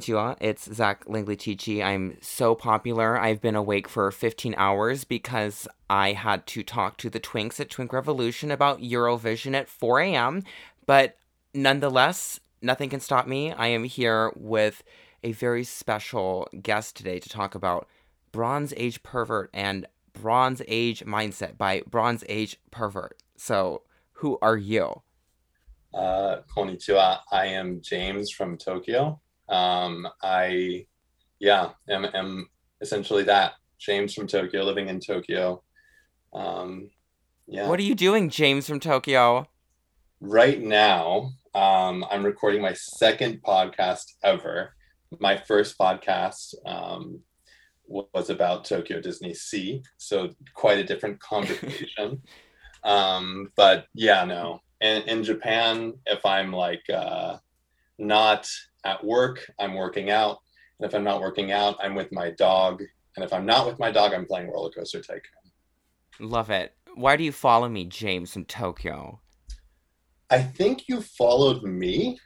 konnichiwa. It's Zach Langley. I'm so popular. I've been awake for 15 hours because I had to talk to the Twinks at Twink Revolution about Eurovision at 4 a.m. But nonetheless, nothing can stop me. I am here with a very special guest today to talk about Bronze Age Pervert and Bronze Age Mindset by Bronze Age Pervert. So, who are you? Uh, konnichiwa. I am James from Tokyo. Um, I, yeah, am, am essentially that. James from Tokyo, living in Tokyo. Um, yeah. What are you doing, James from Tokyo? Right now, um, I'm recording my second podcast ever. My first podcast um, was about Tokyo Disney Sea, so quite a different conversation. um, but yeah, no. In, in Japan, if I'm like uh, not at work, I'm working out. And if I'm not working out, I'm with my dog. And if I'm not with my dog, I'm playing Roller Coaster Tycoon. Love it. Why do you follow me, James from Tokyo? I think you followed me.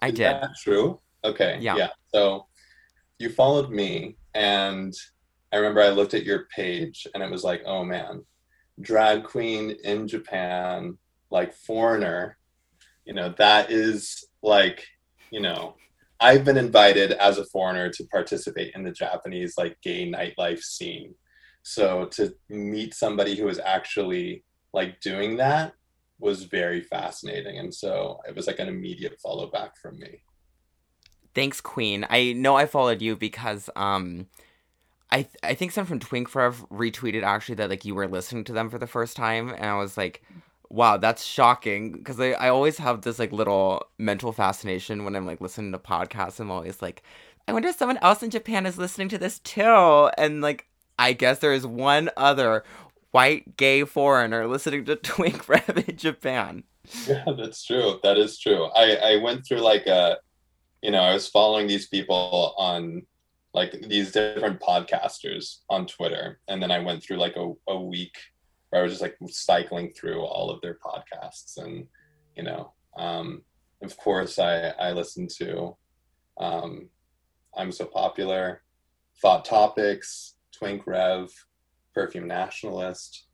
I Is did. that true? Okay. Yeah. Yeah. So you followed me, and I remember I looked at your page, and it was like, oh man, drag queen in Japan, like foreigner. You know, that is like, you know, I've been invited as a foreigner to participate in the Japanese like gay nightlife scene. So to meet somebody who was actually like doing that was very fascinating. And so it was like an immediate follow back from me. Thanks, Queen. I know I followed you because um I th- I think someone from Twinkrev retweeted actually that like you were listening to them for the first time and I was like wow that's shocking because I, I always have this like little mental fascination when i'm like listening to podcasts i'm always like i wonder if someone else in japan is listening to this too and like i guess there is one other white gay foreigner listening to twink rev in japan Yeah, that's true. That is true. I, I went through like a, you know, I was following these people on like these different podcasters on Twitter. And then I went through like a, a week where I was just like cycling through all of their podcasts. And, you know, um, of course, I, I listened to um, I'm So Popular, Thought Topics, Twink Rev, Perfume Nationalist.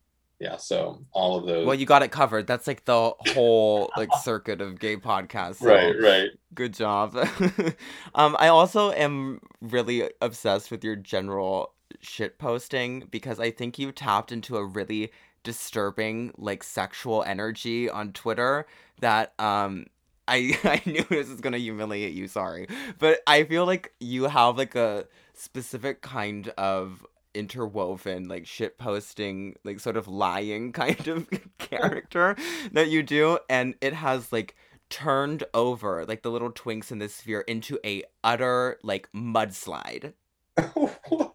Yeah, so all of those. well you got it covered that's like the whole like circuit of gay podcasts so right, right. Good job. um, I also am really obsessed with your general shit posting because I think you tapped into a really disturbing like sexual energy on Twitter that um I I knew this was gonna humiliate you, sorry. But I feel like you have like a specific kind of interwoven like shit posting like sort of lying kind of character that you do and it has like turned over like the little twinks in this sphere into a utter like mudslide.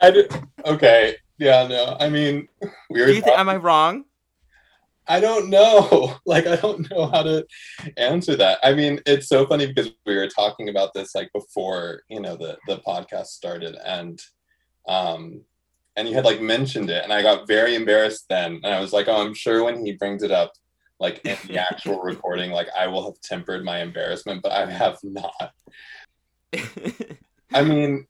I do, okay. Yeah, no. I mean, we were Do you think am I wrong? I don't know. Like, I don't know how to answer that. I mean, it's so funny because we were talking about this like before, you know, the the podcast started, and um, and you had like mentioned it, and I got very embarrassed then, and I was like, oh, I'm sure when he brings it up, like in the actual recording, like I will have tempered my embarrassment, but I have not. I mean,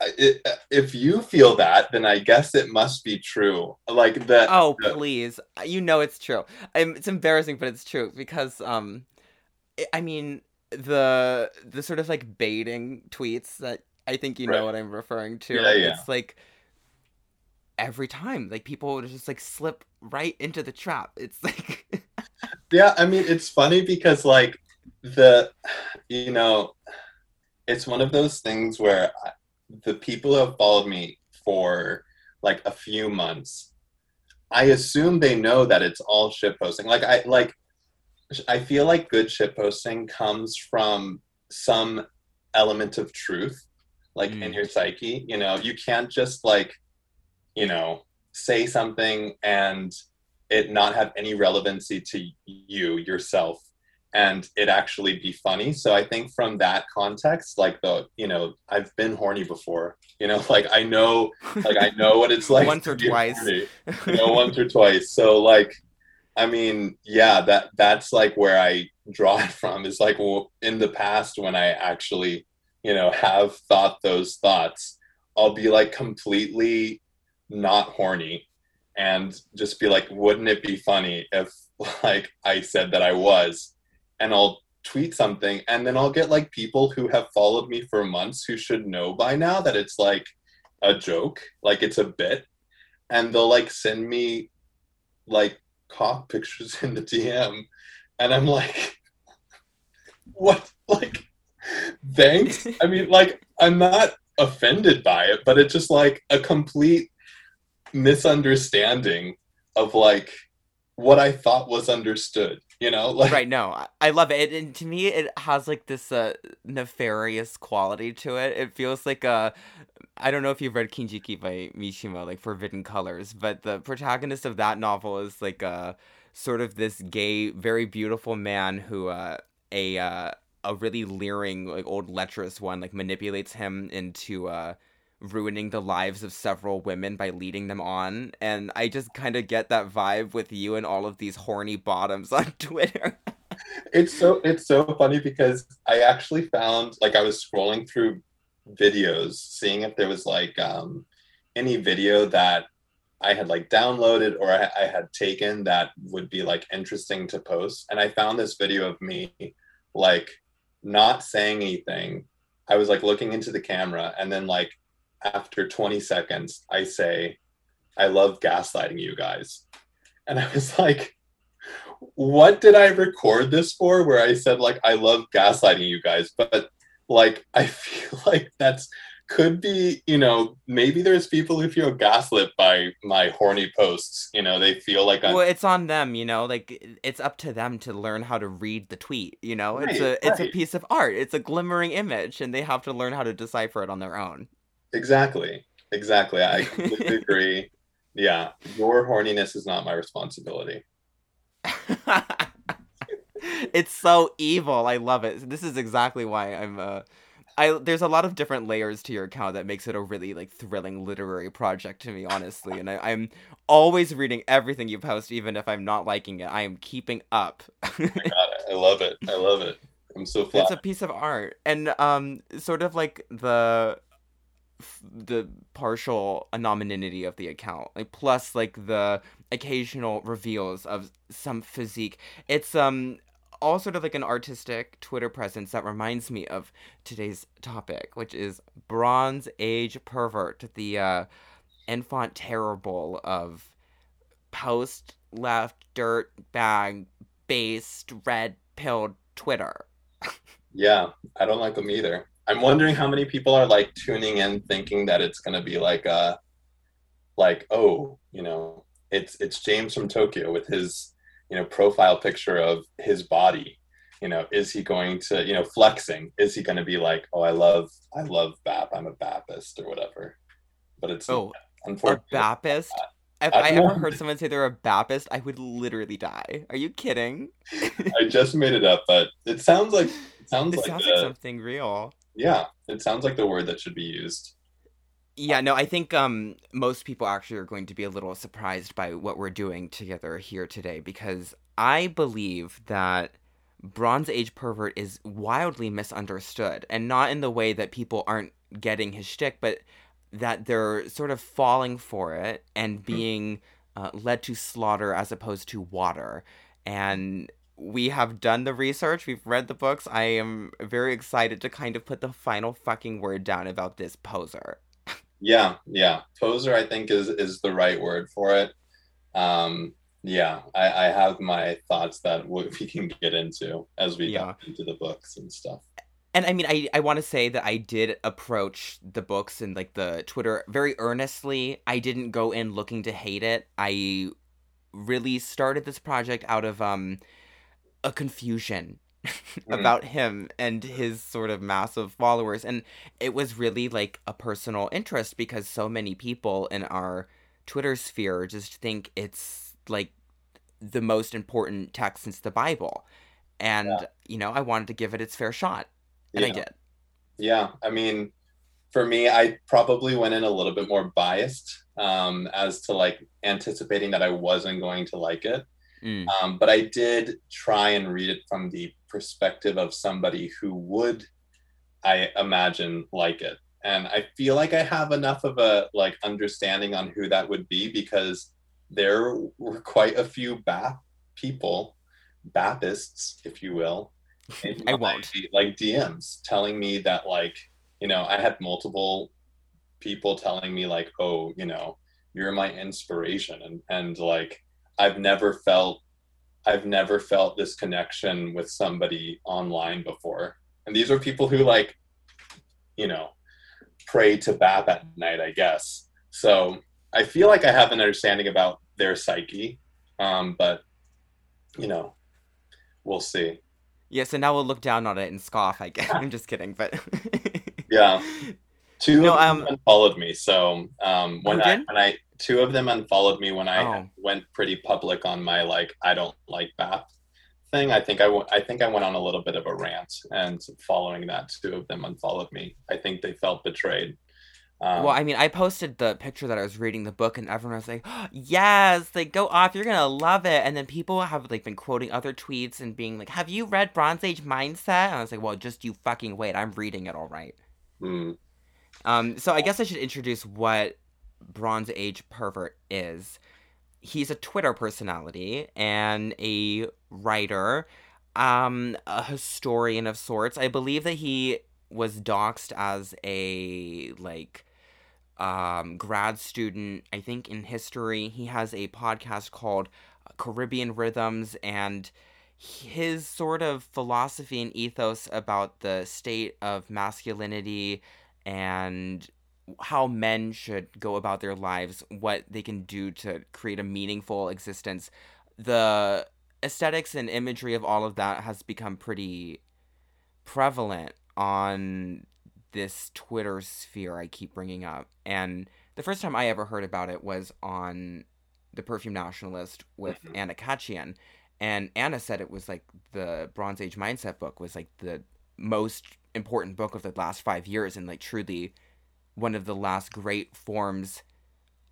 it, if you feel that, then I guess it must be true. Like that. oh the- please. You know it's true. It's embarrassing but it's true because um I- mean the the sort of like baiting tweets that I think you know what I'm referring to. Yeah, yeah. It's like every time like people would just like slip right into the trap. It's like Yeah, I mean, it's funny because like the, you know, it's one of those things where I, the people who have followed me for like a few months, I assume they know that it's all shit posting. Like I like, I feel like good shit posting comes from some element of truth, like in Mm. your psyche. You know, you can't just like, you know, say something and it not have any relevancy to you yourself and it actually be funny so i think from that context like the you know i've been horny before you know like i know like i know what it's like Once or twice. horny, you know once or twice so like I mean, yeah, that that's like where I draw it from. Is like in the past when I actually, you know, have thought those thoughts, I'll be like completely not horny and just be like, wouldn't it be funny if like I said that I was? And I'll tweet something and then I'll get like people who have followed me for months who should know by now that it's like a joke, like it's a bit. And they'll like send me like cock pictures in the DM. And I'm like, what? Like, thanks. I mean, like, I'm not offended by it, but it's just like a complete misunderstanding of like what I thought was understood. You know, like right? No, I love it, and to me, it has like this uh, nefarious quality to it. It feels like a. I don't know if you've read Kinjiki by Mishima, like Forbidden Colors, but the protagonist of that novel is like a sort of this gay, very beautiful man who uh, a uh, a really leering like old lecherous one like manipulates him into uh ruining the lives of several women by leading them on. And I just kind of get that vibe with you and all of these horny bottoms on Twitter. it's so it's so funny because I actually found like I was scrolling through videos, seeing if there was like um, any video that I had like downloaded or I, I had taken that would be like interesting to post. And I found this video of me like not saying anything. I was like looking into the camera and then like after 20 seconds, I say, I love gaslighting you guys. And I was like, what did I record this for? Where I said, like, I love gaslighting you guys. But like, I feel like that's could be, you know, maybe there's people who feel gaslit by my horny posts. You know, they feel like I'm... Well, it's on them, you know, like it's up to them to learn how to read the tweet, you know? Right, it's a it's a piece of art. It's a glimmering image and they have to learn how to decipher it on their own. Exactly. Exactly. I completely agree. Yeah, your horniness is not my responsibility. it's so evil. I love it. This is exactly why I'm uh I there's a lot of different layers to your account that makes it a really like thrilling literary project to me, honestly. And I, am always reading everything you post, even if I'm not liking it. I am keeping up. I. I love it. I love it. I'm so flat. It's a piece of art, and um, sort of like the the partial anonymity of the account like plus like the occasional reveals of some physique. It's um all sort of like an artistic twitter presence that reminds me of today's topic which is bronze age pervert the uh enfant terrible of post left dirt bag based red pilled twitter. Yeah i don't like them either I'm wondering how many people are like tuning in thinking that it's gonna be like a like oh you know it's it's James from Tokyo with his you know profile picture of his body you know is he going to you know flexing is he going to be like oh I love I love BAP I'm a Baptist or whatever but it's oh unfortunately a Baptist if I, I ever heard someone say they're a Baptist, I would literally die. Are you kidding? I just made it up, but it sounds like it sounds it like, sounds like something real. Yeah, it sounds like the word that should be used. Yeah, no, I think um, most people actually are going to be a little surprised by what we're doing together here today because I believe that Bronze Age pervert is wildly misunderstood, and not in the way that people aren't getting his shtick, but that they're sort of falling for it and hmm. being uh, led to slaughter as opposed to water. And we have done the research, we've read the books. I am very excited to kind of put the final fucking word down about this poser. yeah, yeah. Poser I think is is the right word for it. Um yeah, I, I have my thoughts that we can get into as we yeah. into the books and stuff. And I mean, I, I want to say that I did approach the books and like the Twitter very earnestly. I didn't go in looking to hate it. I really started this project out of um a confusion mm-hmm. about him and his sort of massive followers and it was really like a personal interest because so many people in our twitter sphere just think it's like the most important text since the bible and yeah. you know i wanted to give it its fair shot and yeah. i did yeah i mean for me i probably went in a little bit more biased um, as to like anticipating that i wasn't going to like it Mm. Um, but I did try and read it from the perspective of somebody who would, I imagine, like it. And I feel like I have enough of a like understanding on who that would be because there were quite a few BAP people, Bapists, if you will, in I my, won't. like DMs telling me that like, you know, I had multiple people telling me like, oh, you know, you're my inspiration and and like I've never felt I've never felt this connection with somebody online before. And these are people who like, you know, pray to BAP at night, I guess. So I feel like I have an understanding about their psyche. Um, but you know, we'll see. Yeah, so now we'll look down on it and scoff. I guess I'm just kidding, but Yeah. Two No, um, unfollowed me. So um, when I when I two of them unfollowed me when I Oh. went pretty public on my like I don't like BAP thing. I think I went I think I went on a little bit of a rant, and following that, two of them unfollowed me. I think they felt betrayed. Um, well, I mean, I posted the picture that I was reading the book, and everyone was like, "Yes, like go off, you're gonna love it." And then people have like been quoting other tweets and being like, "Have you read Bronze Age Mindset?" And I was like, "Well, just you fucking wait, I'm reading it all right." mm, Um, so I guess I should introduce what Bronze Age Pervert is. He's a Twitter personality and a writer, um, a historian of sorts. I believe that he was doxxed as a like um, grad student. I think in history, he has a podcast called Caribbean Rhythms and his sort of philosophy and ethos about the state of masculinity and how men should go about their lives, what they can do to create a meaningful existence. The aesthetics and imagery of all of that has become pretty prevalent on this Twitter sphere I keep bringing up. And the first time I ever heard about it was on the Perfume Nationalist with Mhm. Anna Khachiyan. And Anna said it was like the Bronze Age Mindset book was like the most important book of the last five years and like truly one of the last great forms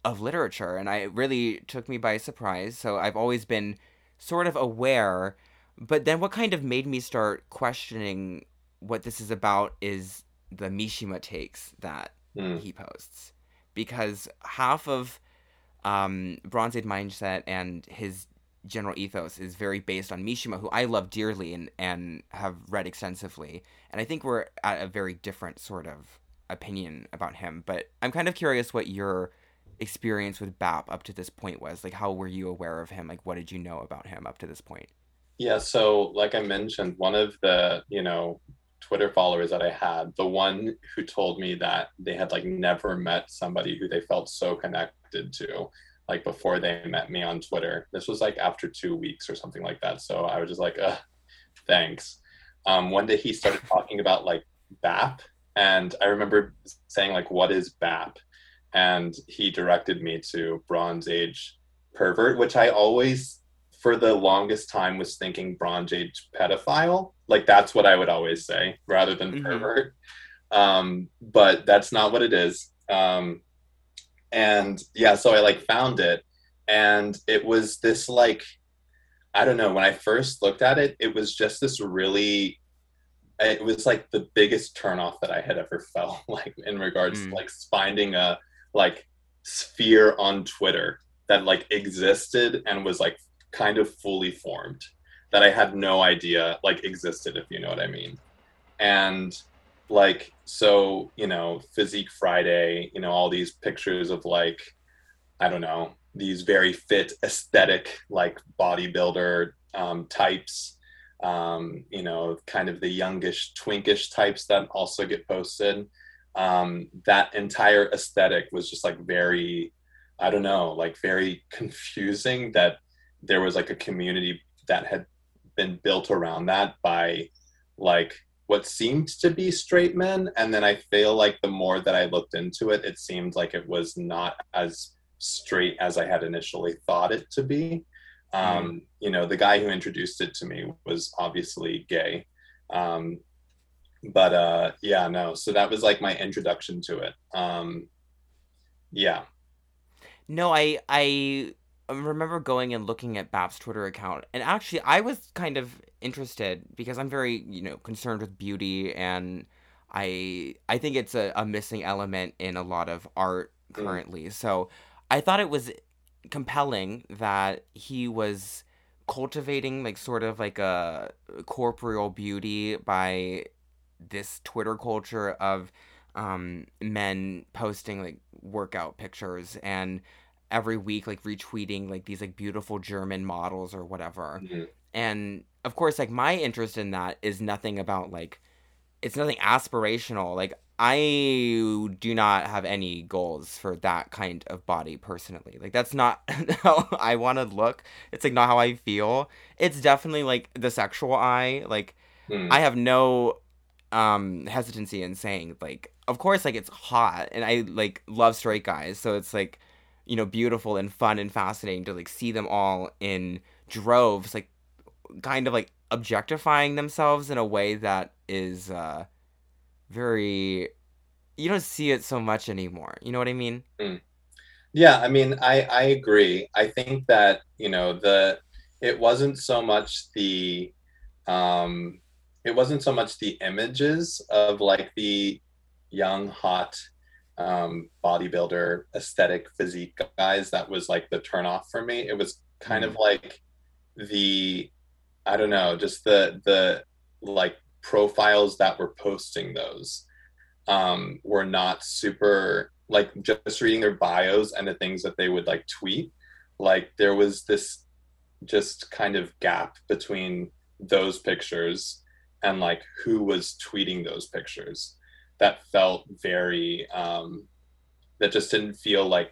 of literature. And I it really took me by surprise. So I've always been sort of aware. But then what kind of made me start questioning what this is about is the Mishima takes that mm, he posts. Because half of um, Bronze Age Mindset and his general ethos is very based on Mishima, who I love dearly and, and have read extensively. And I think we're at a very different sort of opinion about him. But I'm kind of curious what your experience with BAP up to this point was. Like, how were you aware of him? Like, what did you know about him up to this point? Yeah, so like I mentioned, one of the, you know, Twitter followers that I had, the one who told me that they had like never met somebody who they felt so connected to, like before they met me on Twitter. This was like after two weeks or something like that. So I was just like, thanks. Um, one day he started talking about like BAP, and I remember saying like, what is BAP? And he directed me to Bronze Age pervert, which I always for the longest time was thinking Bronze Age pedophile. Like that's what I would always say rather than Mhm. pervert. Um, but that's not what it is. Um, and yeah, so I like found it, and it was this like, I don't know. When I first looked at it, it was just this really. It was like the biggest turnoff that I had ever felt, like in regards Mm. to like finding a like sphere on Twitter that like existed and was like kind of fully formed that I had no idea like existed, if you know what I mean. And like, so, you know, Physique Friday, you know, all these pictures of like, I don't know, these very fit aesthetic, like bodybuilder um, types, um, you know, kind of the youngish, twinkish types that also get posted. Um, that entire aesthetic was just like very, I don't know, like very confusing that there was like a community that had been built around that by like what seemed to be straight men and then i feel like the more that i looked into it it seemed like it was not as straight as i had initially thought it to be um, you know the guy who introduced it to me was obviously gay um, but uh, yeah no so that was like my introduction to it um, yeah No, I I remember going and looking at Bap's Twitter account, and actually, I was kind of interested because I'm very, you know, concerned with beauty, and I I think it's a, a missing element in a lot of art Mm. currently. So I thought it was compelling that he was cultivating like sort of like a corporeal beauty by this Twitter culture of um, men posting like workout pictures and every week like retweeting like these like beautiful German models or whatever. Mhm. And of course, like my interest in that is nothing about like it's nothing aspirational. Like I do not have any goals for that kind of body personally. Like that's not how I want to look. It's like not how I feel. It's definitely like the sexual eye. Like Mm. I have no um hesitancy in saying like of course like it's hot and I like love straight guys. So it's like you know beautiful and fun and fascinating to like see them all in droves like kind of like objectifying themselves in a way that is uh very you don't see it so much anymore. You know what I mean? Yeah, I mean, I I agree. I think that, you know, the it wasn't so much the um it wasn't so much the images of like the young hot um bodybuilder aesthetic physique guys that was like the turn off for me. It was kind of like the I don't know, just the the like profiles that were posting those um were not super like just reading their bios and the things that they would like tweet like there was this just kind of gap between those pictures and like who was tweeting those pictures that felt very um that just didn't feel like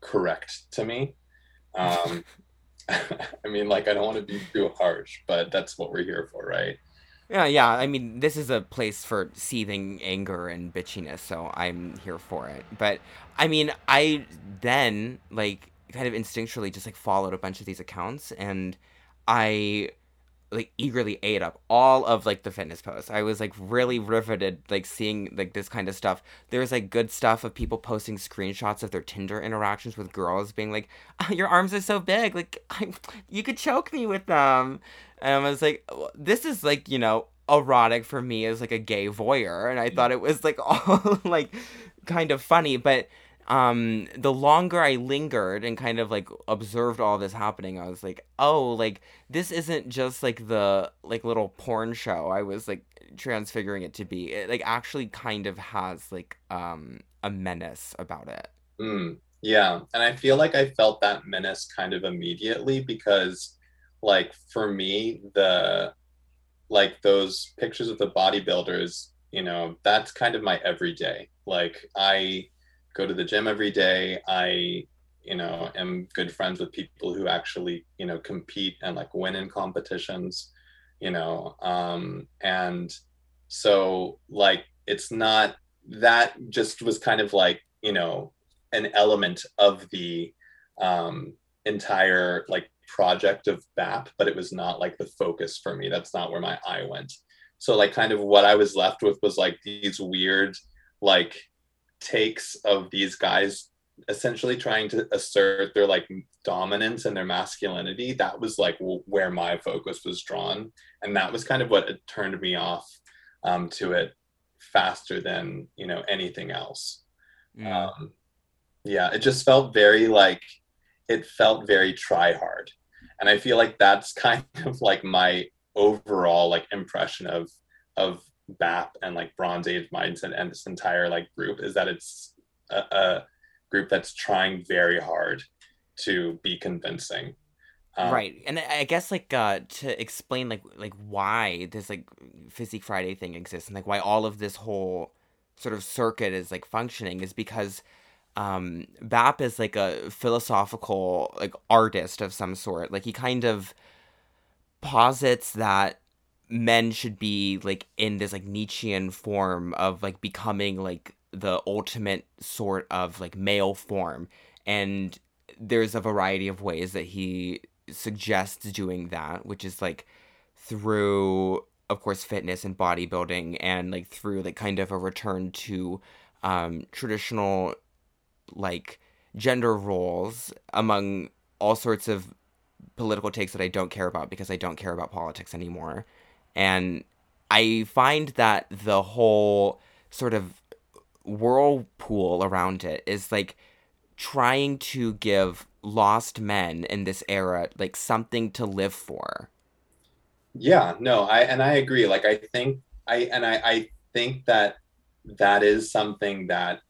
correct to me. Um i mean like i don't want to be too harsh but that's what we're here for right Yeah, yeah. I mean, this is a place for seething anger and bitchiness, so I'm here for it. But I mean, I then like kind of instinctually just like followed a bunch of these accounts and I like eagerly ate up all of like the fitness posts. I was like really riveted like seeing like this kind of stuff. There's like good stuff of people posting screenshots of their Tinder interactions with girls being like, "Ah, "Your arms are so big, like I, you could choke me with them." And I was like, "This is like, you know, erotic for me as like a gay voyeur." And I thought it was like all like kind of funny, but um the longer I lingered and kind of like observed all this happening, I was like, "Oh, like this isn't just like the like little porn show I was like transfiguring it to be. It like actually kind of has like um a menace about it. Mm, yeah, and I feel like I felt that menace kind of immediately because, like, for me, the like those pictures of the bodybuilders, you know, that's kind of my everyday. Like, I go to the gym every day. I, you know, am good friends with people who actually, you know, compete and like win in competitions, you know, um, and so like it's not that just was kind of like, you know, an element of the um, entire like project of BAP, but it was not like the focus for me. That's not where my eye went. So like kind of what I was left with was like these weird like takes of these guys essentially trying to assert their like dominance and their masculinity. That was like where my focus was drawn, and that was kind of what it turned me off um, to it faster than you know anything else Mm. um, yeah it just felt very like it felt very try hard and i feel like that's kind of like my overall like impression of of bap and like bronze age mindset and this entire like group is that it's a, a group that's trying very hard to be convincing Um, right. And I guess like uh to explain like like why this like Physique Friday thing exists and like why all of this whole sort of circuit is like functioning is because um Bap is like a philosophical like artist of some sort. Like he kind of posits that men should be like in this like Nietzschean form of like becoming like the ultimate sort of like male form and there's a variety of ways that he suggests doing that which is like through of course fitness and bodybuilding and like through like kind of a return to um traditional like gender roles among all sorts of political takes that I don't care about because I don't care about politics anymore. And I find that the whole sort of whirlpool around it is like trying to give lost men in this era like something to live for. Yeah, no, I and I agree. Like I think I and I, I think that that is something that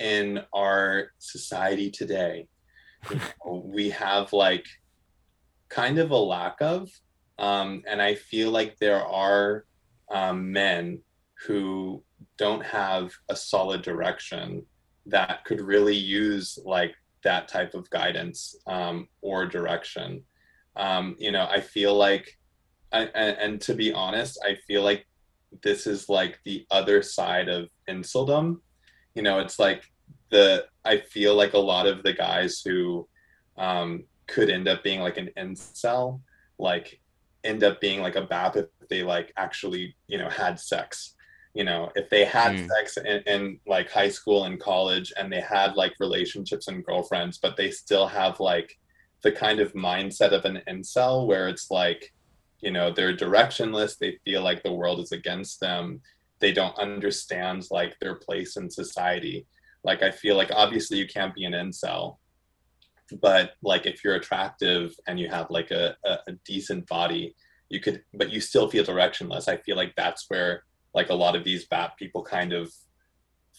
in our society today you know, we have like kind of a lack of um, and i feel like there are um, men who don't have a solid direction that could really use like that type of guidance um, or direction um, you know i feel like and, and to be honest i feel like this is like the other side of inceldom. You know, it's like the I feel like a lot of the guys who um, could end up being like an incel, like end up being like a BAP if they like actually you know had sex. You know, if they had mm. sex in, in like high school and college and they had like relationships and girlfriends, but they still have like the kind of mindset of an incel where it's like you know they're directionless they feel like the world is against them they don't understand like their place in society like i feel like obviously you can't be an incel but like if you're attractive and you have like a, a, a decent body you could but you still feel directionless i feel like that's where like a lot of these BAP people kind of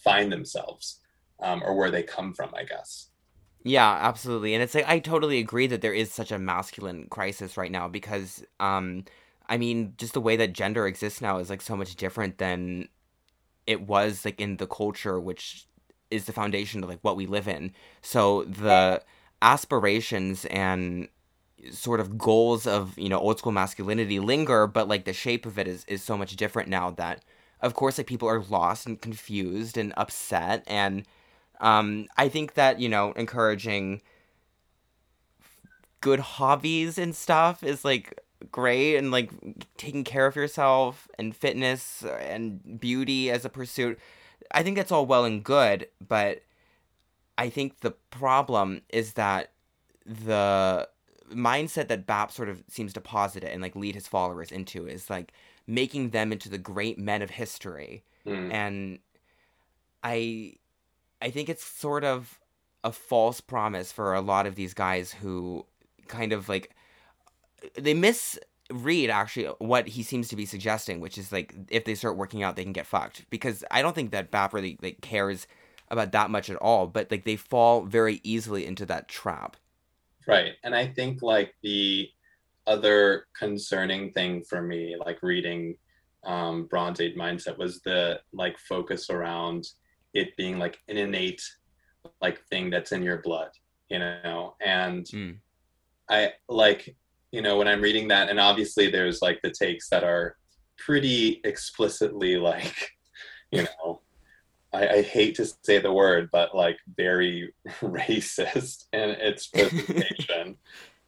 find themselves um, or where they come from i guess yeah, absolutely. And it's like I totally agree that there is such a masculine crisis right now because um I mean, just the way that gender exists now is like so much different than it was like in the culture which is the foundation of like what we live in. So the aspirations and sort of goals of, you know, old school masculinity linger, but like the shape of it is is so much different now that of course like people are lost and confused and upset. And um, I think that you know encouraging good hobbies and stuff is like great and like taking care of yourself and fitness and beauty as a pursuit. I think that's all well and good but i think the problem is that the mindset that bap sort of seems to posit it and like lead his followers into is like making them into the great men of history mm. and i I think it's sort of a false promise for a lot of these guys who kind of like they misread actually what he seems to be suggesting, which is like if they start working out, they can get fucked. Because I don't think that BAP really like cares about that much at all, but like they fall very easily into that trap. Right, and I think like the other concerning thing for me, like reading um, Bronze Age mindset, was the like focus around it being like an innate like thing that's in your blood you know and mm. i like you know when i'm reading that and obviously there's like the takes that are pretty explicitly like you know I, I hate to say the word but like very racist in its presentation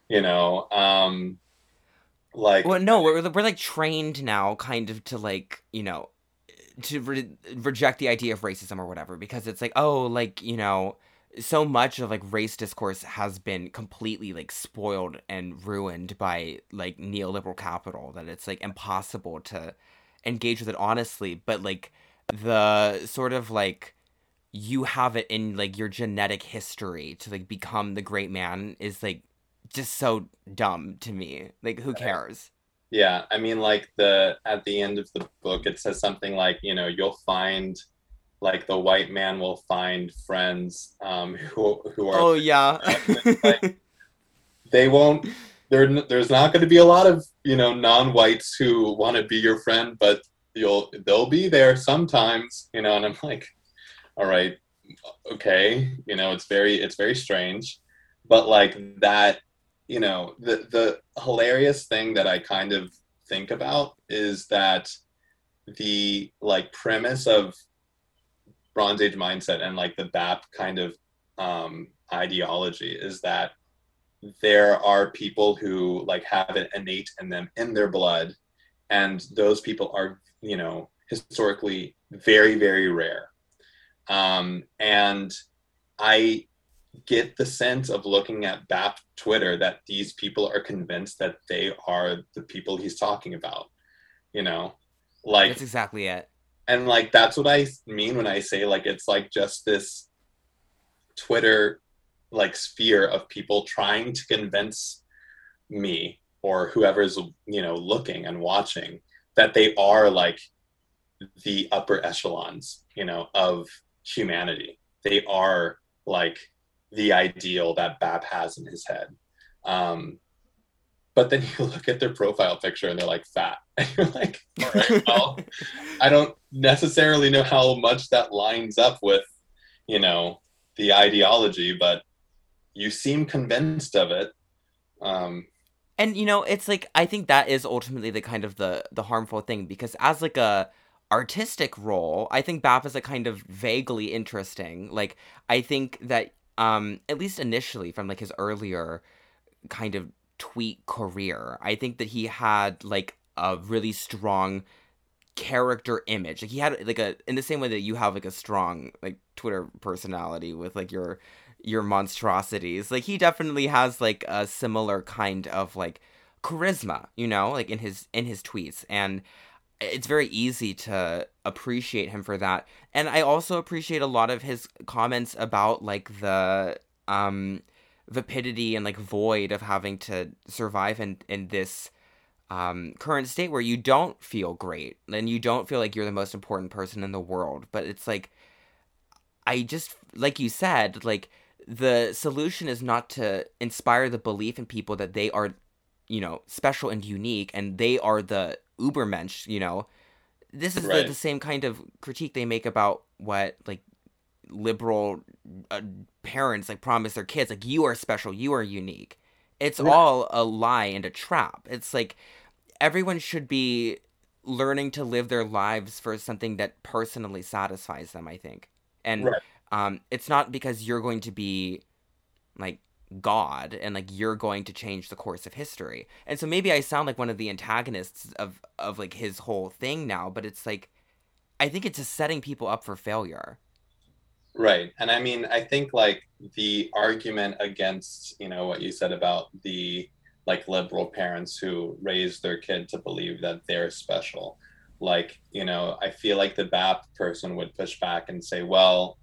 you know um like well no we're, we're like trained now kind of to like you know to re- reject the idea of racism or whatever because it's like oh like you know so much of like race discourse has been completely like spoiled and ruined by like neoliberal capital that it's like impossible to engage with it honestly but like the sort of like you have it in like your genetic history to like become the great man is like just so dumb to me like who cares yeah, I mean, like the at the end of the book, it says something like, you know, you'll find, like the white man will find friends um, who who are. Oh yeah. like, they won't. There, there's not going to be a lot of you know non-whites who want to be your friend, but you'll they'll be there sometimes, you know. And I'm like, all right, okay, you know, it's very it's very strange, but like that you know the the hilarious thing that i kind of think about is that the like premise of bronze age mindset and like the bap kind of um ideology is that there are people who like have it innate in them in their blood and those people are you know historically very very rare um and i get the sense of looking at BAP Twitter that these people are convinced that they are the people he's talking about. You know, like that's exactly it. And like that's what I mean when I say like it's like just this Twitter like sphere of people trying to convince me or whoever's you know looking and watching that they are like the upper echelons you know of humanity. They are like the ideal that BAP has in his head. Um but then you look at their profile picture and they're like fat. And you're like all right well i don't necessarily know how much that lines up with you know the ideology but you seem convinced of it. Um and you know it's like i think that is ultimately the kind of the the harmful thing because as like a artistic role i think bap is a kind of vaguely interesting. Like i think that um at least initially from like his earlier kind of tweet career i think that he had like a really strong character image. Like he had like a in the same way that you have like a strong like twitter personality with like your your monstrosities. Like he definitely has like a similar kind of like charisma, you know, like in his in his tweets and it's very easy to appreciate him for that. And I also appreciate a lot of his comments about like the um vapidity and like void of having to survive in in this um, current state where you don't feel great and you don't feel like you're the most important person in the world. But it's like, I just, like you said, like the solution is not to inspire the belief in people that they are, you know, special and unique and they are the ubermensch, you know. This is right. the, the, same kind of critique they make about what like liberal uh, parents like promise their kids like you are special, you are unique. It's right. all a lie and a trap. It's like everyone should be learning to live their lives for something that personally satisfies them, I think. And right um, it's not because you're going to be like God and like you're going to change the course of history. And so maybe I sound like one of the antagonists of of like his whole thing now, but it's like I think it's just setting people up for failure. Right. And I mean, I think like the argument against, you know, what you said about the like liberal parents who raise their kid to believe that they're special. Like, you know, I feel like the BAP person would push back and say, well,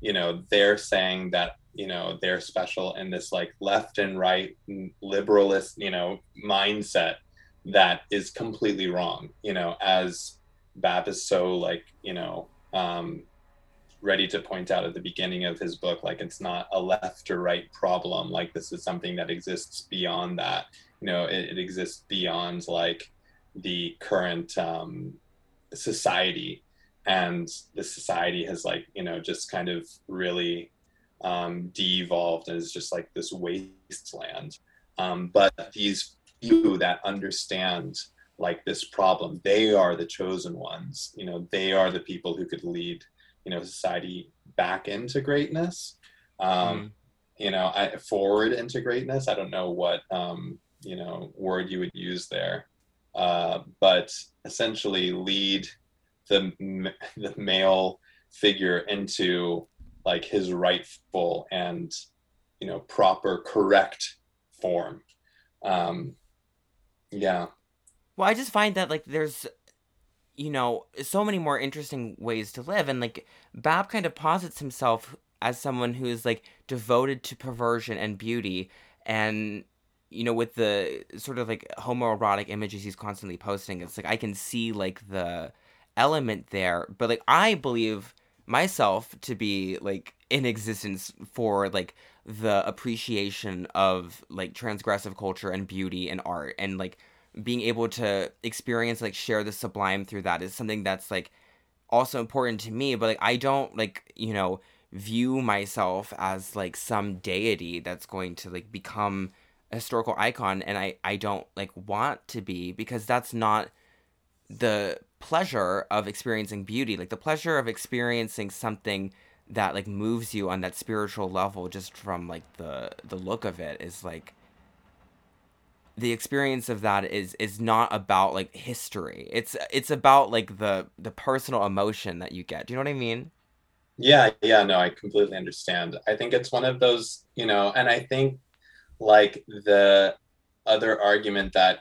you know they're saying that you know they're special in this like left and right liberalist you know mindset that is completely wrong you know as BAP is so like you know um ready to point out at the beginning of his book like it's not a left or right problem like this is something that exists beyond that. You know it, it exists beyond like the current um society and the society has like you know just kind of really um, de-evolved and is just like this wasteland. Um, but these few that understand like this problem they are the chosen ones. You know they are the people who could lead you know society back into greatness. Um, mm. you know I, forward into greatness. I don't know what um, you know word you would use there. Uh, but essentially lead the the male figure into like his rightful and you know proper correct form. Um yeah. Well i just find that like there's you know so many more interesting ways to live and like BAP kind of posits himself as someone who's like devoted to perversion and beauty and you know with the sort of like homoerotic images he's constantly posting it's like i can see like the element there, but like I believe myself to be like in existence for like the appreciation of like transgressive culture and beauty and art and like being able to experience like share the sublime through that is something that's like also important to me but like I don't like you know view myself as like some deity that's going to like become a historical icon and I I don't like want to be because that's not the pleasure of experiencing beauty, like the pleasure of experiencing something that like moves you on that spiritual level just from like the the look of it is like the experience of that is is not about like history. It's it's about like the the personal emotion that you get. Do you know what I mean? Yeah, yeah, no, I completely understand. I think it's one of those, you know, and I think like the other argument that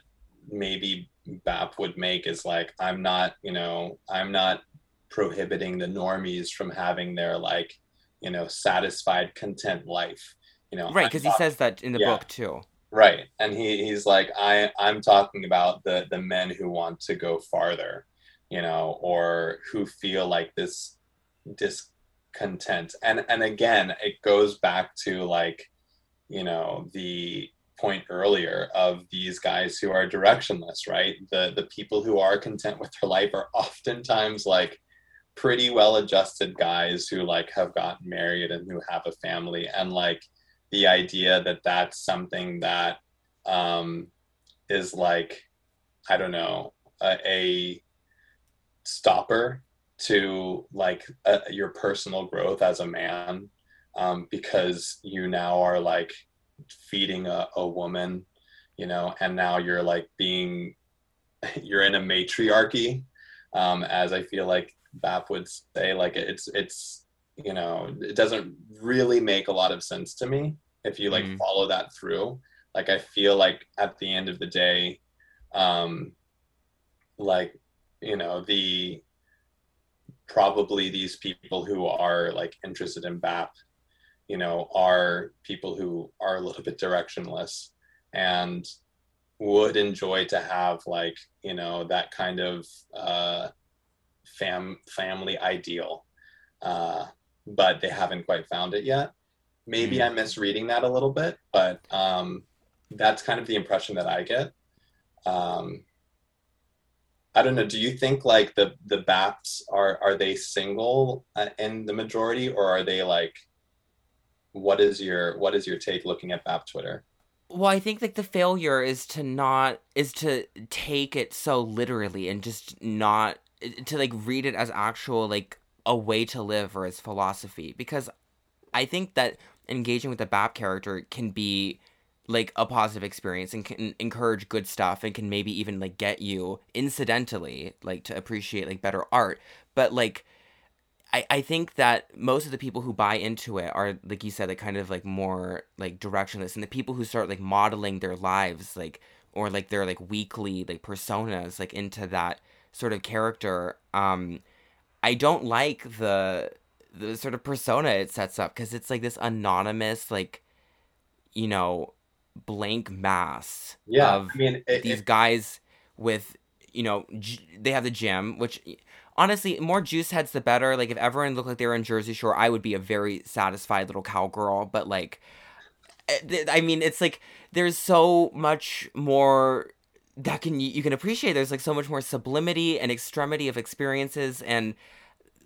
maybe BAP would make is like, I'm not, you know, I'm not prohibiting the normies from having their like, you know, satisfied, content life. You know, right? Because he says that in the yeah, book too. Right, and he he's like, I I'm talking about the the men who want to go farther, you know, or who feel like this discontent, and and again, it goes back to like, you know, the point earlier of these guys who are directionless, right? The the people who are content with their life are oftentimes like pretty well adjusted guys who like have gotten married and who have a family and like the idea that that's something that um is like i don't know a, a stopper to like uh, your personal growth as a man um, because you now are like feeding a, a woman you know and now you're like being you're in a matriarchy um, as i feel like bap would say like it's it's you know it doesn't really make a lot of sense to me if you like mm. follow that through like i feel like at the end of the day um like you know the probably these people who are like interested in bap you know, are people who are a little bit directionless and would enjoy to have like, you know, that kind of uh, fam family ideal. Uh, but they haven't quite found it yet. Maybe mm. I'm misreading that a little bit, but um, that's kind of the impression that I get. Um, I don't know. Do you think like the the BAPs are are they single uh, in the majority, or are they like what is your what is your take looking at BAP Twitter? Well, I think like the failure is to not is to take it so literally and just not to like read it as actual like a way to live or as philosophy because I think that engaging with the BAP character can be like a positive experience and can encourage good stuff and can maybe even like get you incidentally like to appreciate like better art but like I, I think that most of the people who buy into it are like you said like kind of like more like directionless and the people who start like modeling their lives like or like their like weekly like personas like into that sort of character um i don't like the the sort of persona it sets up. Because it's like this anonymous like you know blank mass yeah of I mean, it, these it, guys with you know g- they have the gym which honestly, more juice heads the better. Like if everyone looked like they were in Jersey Shore, I would be a very satisfied little cowgirl. But like, eh, I mean, it's like there's so much more that can you can appreciate. There's like so much more sublimity and extremity of experiences and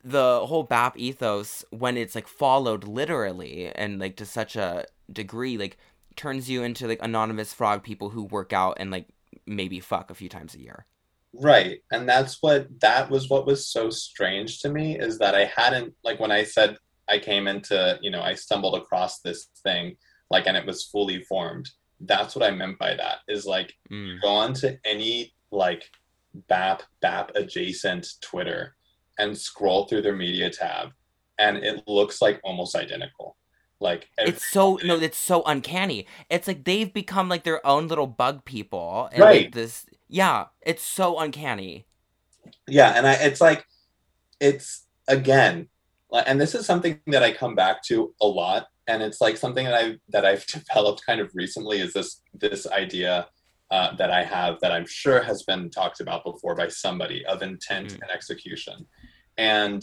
the whole BAP ethos when it's like followed literally and like to such a degree like turns you into like anonymous frog people who work out and like maybe fuck a few times a year. Right. And that's what that was what was so strange to me is that I hadn't like when I said I came into, you know, I stumbled across this thing like and it was fully formed. That's what I meant by that is like mm. go on to any like BAP BAP adjacent Twitter and scroll through their media tab and it looks like almost identical. Like it's so no, it's so uncanny. It's like they've become like their own little bug people. And right. Like this yeah, it's so uncanny. Yeah, and I it's like it's again, and this is something that I come back to a lot, and it's like something that I that I've developed kind of recently is this this idea uh, that I have that I'm sure has been talked about before by somebody of intent mm. and execution, and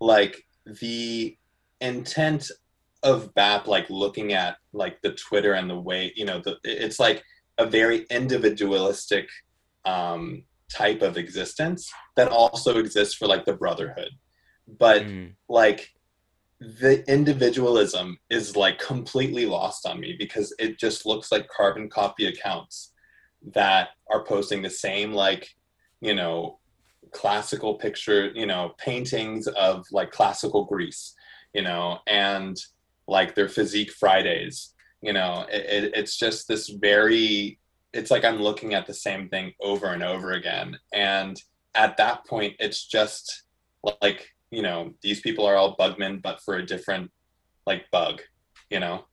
like the intent of BAP, like looking at like the Twitter and the way you know the it's like a very individualistic um, type of existence that also exists for like the brotherhood but mm. like the individualism is like completely lost on me because it just looks like carbon copy accounts that are posting the same like you know classical picture you know paintings of like classical greece you know and like their physique fridays you know it, it, it's just this very it's like I'm looking at the same thing over and over again. And at that point, it's just like you know these people are all bugmen but for a different like bug you know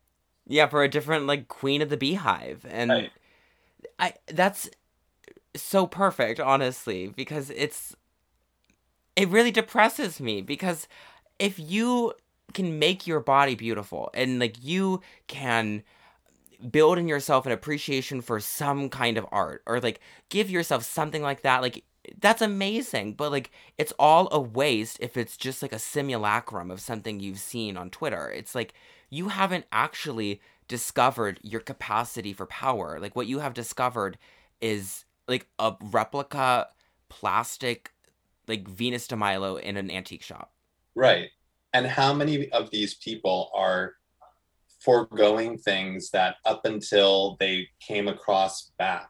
yeah for a different like queen of the beehive and Right. i that's so perfect honestly because it's it really depresses me because if you can make your body beautiful and like you can build in yourself an appreciation for some kind of art or like give yourself something like that like that's amazing but like it's all a waste if it's just like a simulacrum of something you've seen on twitter. It's like you haven't actually discovered your capacity for power. Like what you have discovered is like a replica plastic like venus de milo in an antique shop. Right. And how many of these people are foregoing things that up until they came across BAP,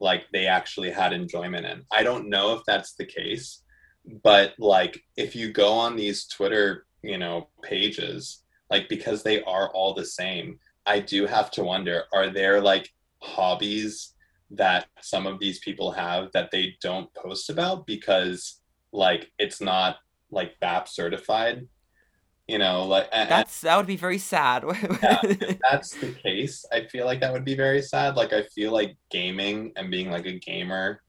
like they actually had enjoyment in. I don't know if that's the case, but like if you go on these Twitter, you know, pages, like because they are all the same, I do have to wonder are there like hobbies that some of these people have that they don't post about because like it's not like BAP certified? You know, like and- that's that would be very sad yeah, if that's the case, I feel like that would be very sad. Like I feel like gaming and being like a gamer,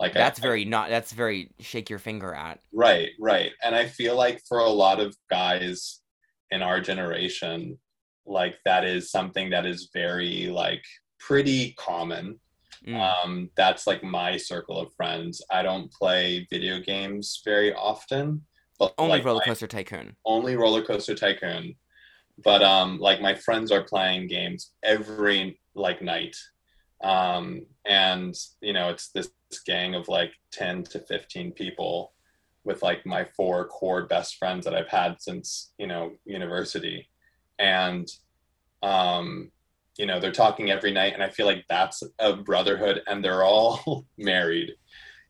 like that's I, very not that's very shake your finger at right, right. And I feel like for a lot of guys in our generation, like that is something that is very like pretty common. Mm. Um, that's like my circle of friends. I don't play video games very often, but only like, roller coaster tycoon. only roller coaster tycoon. But um like my friends are playing games every like night. Um and you know it's this gang of like 10 to 15 people with like my four core best friends that i've had since you know university. And um you know they're talking every night and i feel like that's a brotherhood and they're all married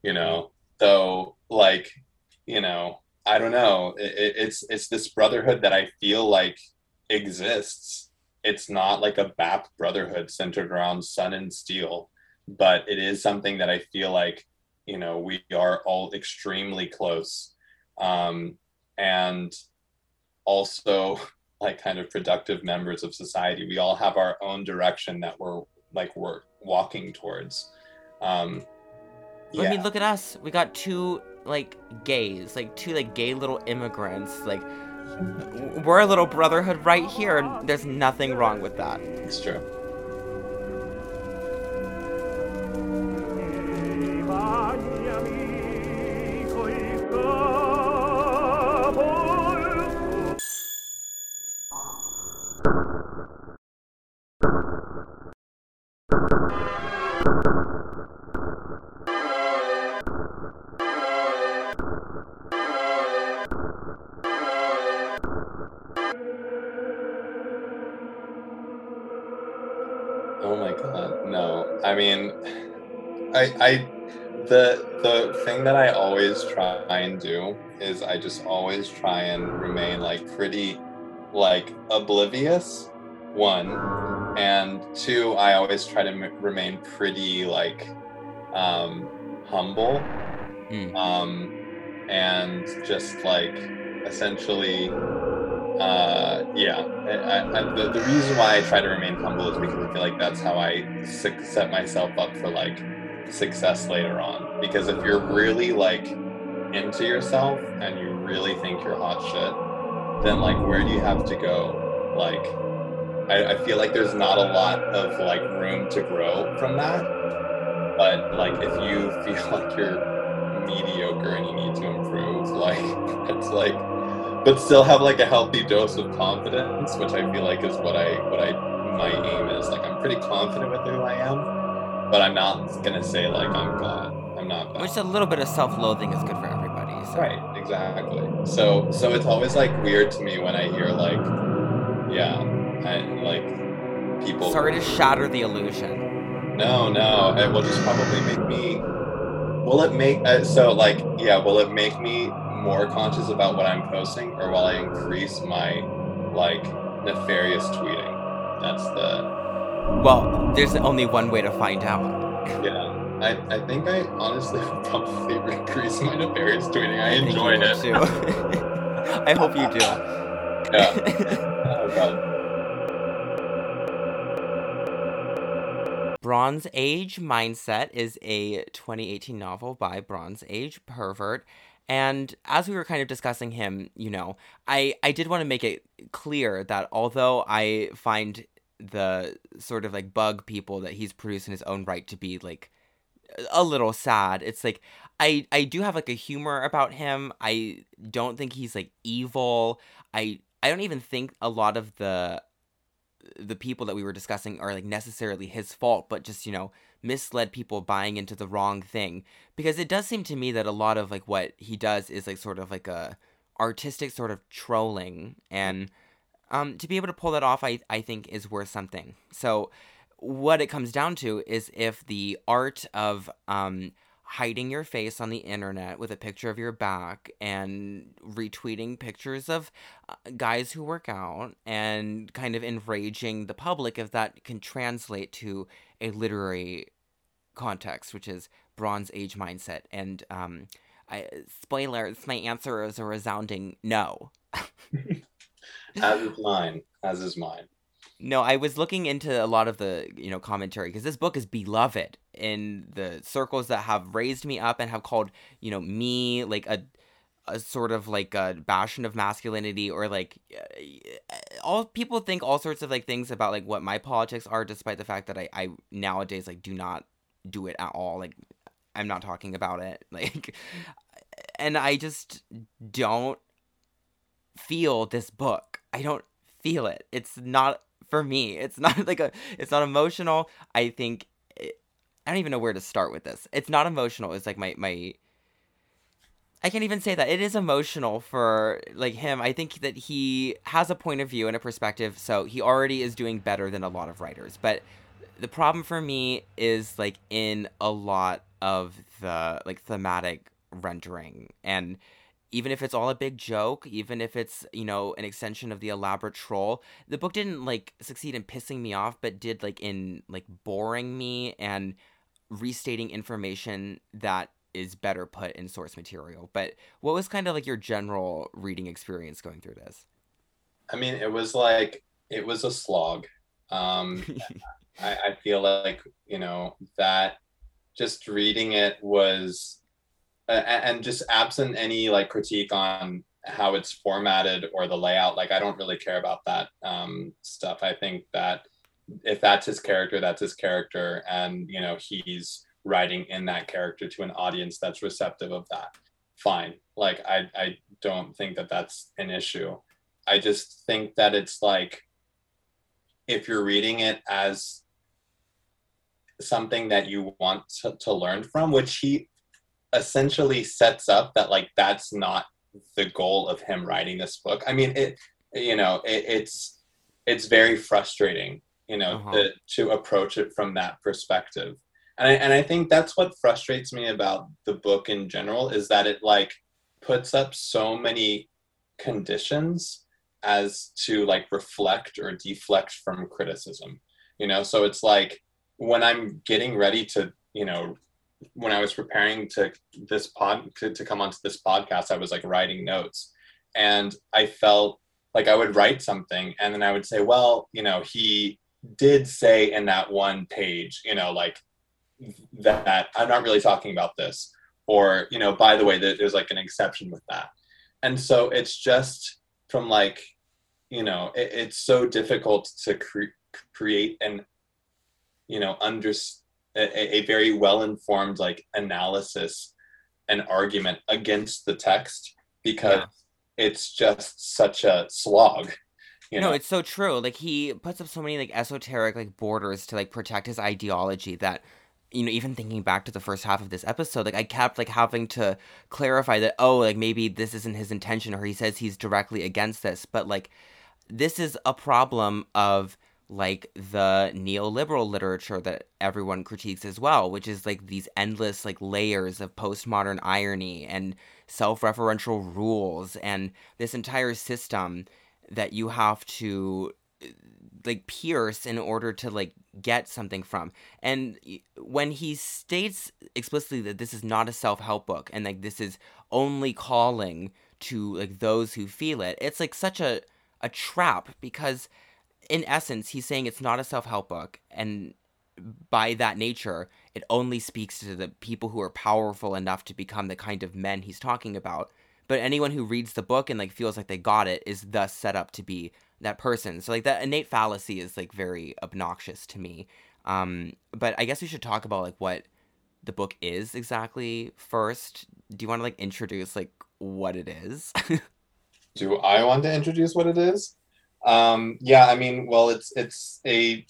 you know? So like you know i don't know. It, it- it's it's this brotherhood that i feel like exists. It's not like a bap brotherhood centered around sun and steel but it is something that i feel like you know we are all extremely close. Um and also like kind of productive members of society. We all have our own direction that we're like we're walking towards. Um I mean, look at us. We got two like gays, like two like gay little immigrants. Like we're a little brotherhood right here, and there's nothing wrong with that. it's true I I the the thing that I always try and do is I just always try and remain like pretty like oblivious one and two I always try to m- remain pretty like um humble Mm. um and just like essentially uh yeah I, I, the, the reason why i try to remain humble is because i feel like that's how i set myself up for like success later on. Because if you're really like into yourself and you really think you're hot shit then like where do you have to go? Like I, I feel like there's not a lot of like room to grow from that. But like if you feel like you're mediocre and you need to improve like it's like but still have like a healthy dose of confidence which i feel like is what i what i my aim is. Like i'm pretty confident with who i am but i'm not gonna say like i'm god i'm not god Which a little bit of self-loathing is good for everybody. So. right exactly so so it's always like weird to me when i hear like yeah I, like people Sorry to shatter the illusion. No, no, it will just probably make me. Will it make uh, so like yeah? Will it make me more conscious about what I'm posting, or will I increase my like nefarious tweeting? That's the Well, there's only one way to find out. yeah. I, I think I honestly probably increase my nefarious tweeting. I you enjoyed it. too. I hope you do. Yeah. Oh, God. Bronze Age Mindset is a 2018 novel by Bronze Age Pervert. And as we were kind of discussing him, you know, I, I did want to make it clear that although I find the sort of like bug people that he's produced in his own right to be like a little sad, it's like I I do have like a humor about him. I don't think he's like evil. I I don't even think a lot of the the people that we were discussing are like necessarily his fault, but just, you know, misled people buying into the wrong thing. Because it does seem to me that a lot of like what he does is like sort of like a artistic sort of trolling and um to be able to pull that off I I think is worth something. So what it comes down to is if the art of um hiding your face on the internet with a picture of your back and retweeting pictures of uh, guys who work out and kind of enraging the public if that can translate to a literary context which is bronze age mindset and um I, spoilers my answer is a resounding no As is mine. As is mine. No, I was looking into a lot of the, you know, commentary because this book is beloved in the circles that have raised me up and have called, you know, me like a a sort of like a bastion of masculinity or like uh, all people think all sorts of like things about like what my politics are despite the fact that I I nowadays like do not do it at all. Like I'm not talking about it. Like and I just don't feel this book. I don't feel it. It's not for me. It's not like a it's not emotional. I think it, I don't even know where to start with this. It's not emotional. It's like my my I can't even say that. It is emotional for like him. I think that he has a point of view and a perspective, so he already is doing better than a lot of writers. But the problem for me is like in a lot of the like thematic rendering and even if it's all a big joke, even if it's, you know, an extension of the elaborate troll, the book didn't like succeed in pissing me off, but did like in like boring me and restating information that is better put in source material. But what was kind of like your general reading experience going through this? I mean, it was like it was a slog. Um, I, I feel like you know that just reading it was, and just absent any like critique on how it's formatted or the layout. Like I don't really care about that um, stuff. I think that if that's his character, that's his character, and you know he's writing in that character to an audience that's receptive of that. Fine. Like I I don't think that that's an issue. I just think that it's like if you're reading it as something that you want to, to learn from, which he essentially sets up that like that's not the goal of him writing this book. I mean, it you know it, it's it's very frustrating, you know, Uh-huh. to, to approach it from that perspective. And I, and I think that's what frustrates me about the book in general is that it like puts up so many conditions as to like reflect or deflect from criticism you know so it's like when i'm getting ready to you know when i was preparing to this pod to, to come onto this podcast i was like writing notes. And i felt like i would write something and then i would say well you know he did say in that one page you know like that i'm not really talking about this. Or you know by the way that there's like an exception with that. And so it's just from like you know it, it's so difficult to cre- create and you know under a, a very well informed like analysis and argument against the text because Yeah. it's just such a slog you no, know it's so true. Like he puts up so many like esoteric like borders to like protect his ideology that you know, even thinking back to the first half of this episode, like I kept like having to clarify that oh, like maybe this isn't his intention or he says he's directly against this, but like this is a problem of like the neoliberal literature that everyone critiques as well, which is like these endless like layers of postmodern irony and self-referential rules and this entire system that you have to uh, like pierce in order to like get something from. And when he states explicitly that this is not a self-help book and like this is only calling to like those who feel it, it's like such a a trap because in essence he's saying it's not a self-help book and by that nature it only speaks to the people who are powerful enough to become the kind of men he's talking about. But anyone who reads the book and like feels like they got it is thus set up to be that person. So like that innate fallacy is like very obnoxious to me. Um but i guess we should talk about like what the book is exactly first. Do you want to like introduce like what it is? Do I want to introduce what it is? Um, yeah, I mean, well, it's it's a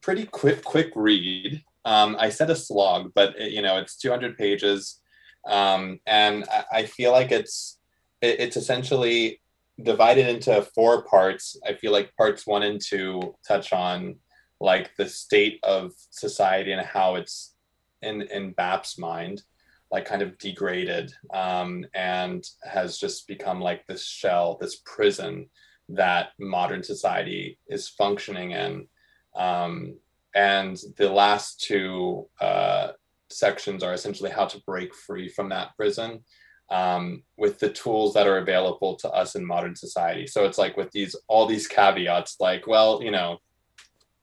pretty quick quick read. Um, I said a slog, but it, you know, it's 200 pages, um, and I, I feel like it's it, it's essentially divided into four parts. I feel like parts one and two touch on like the state of society and how it's in in BAP's mind like kind of degraded um, and has just become like this shell, this prison that modern society is functioning in. Um, and the last two uh, sections are essentially how to break free from that prison um, with the tools that are available to us in modern society. So it's like with these all these caveats, like, well, you know,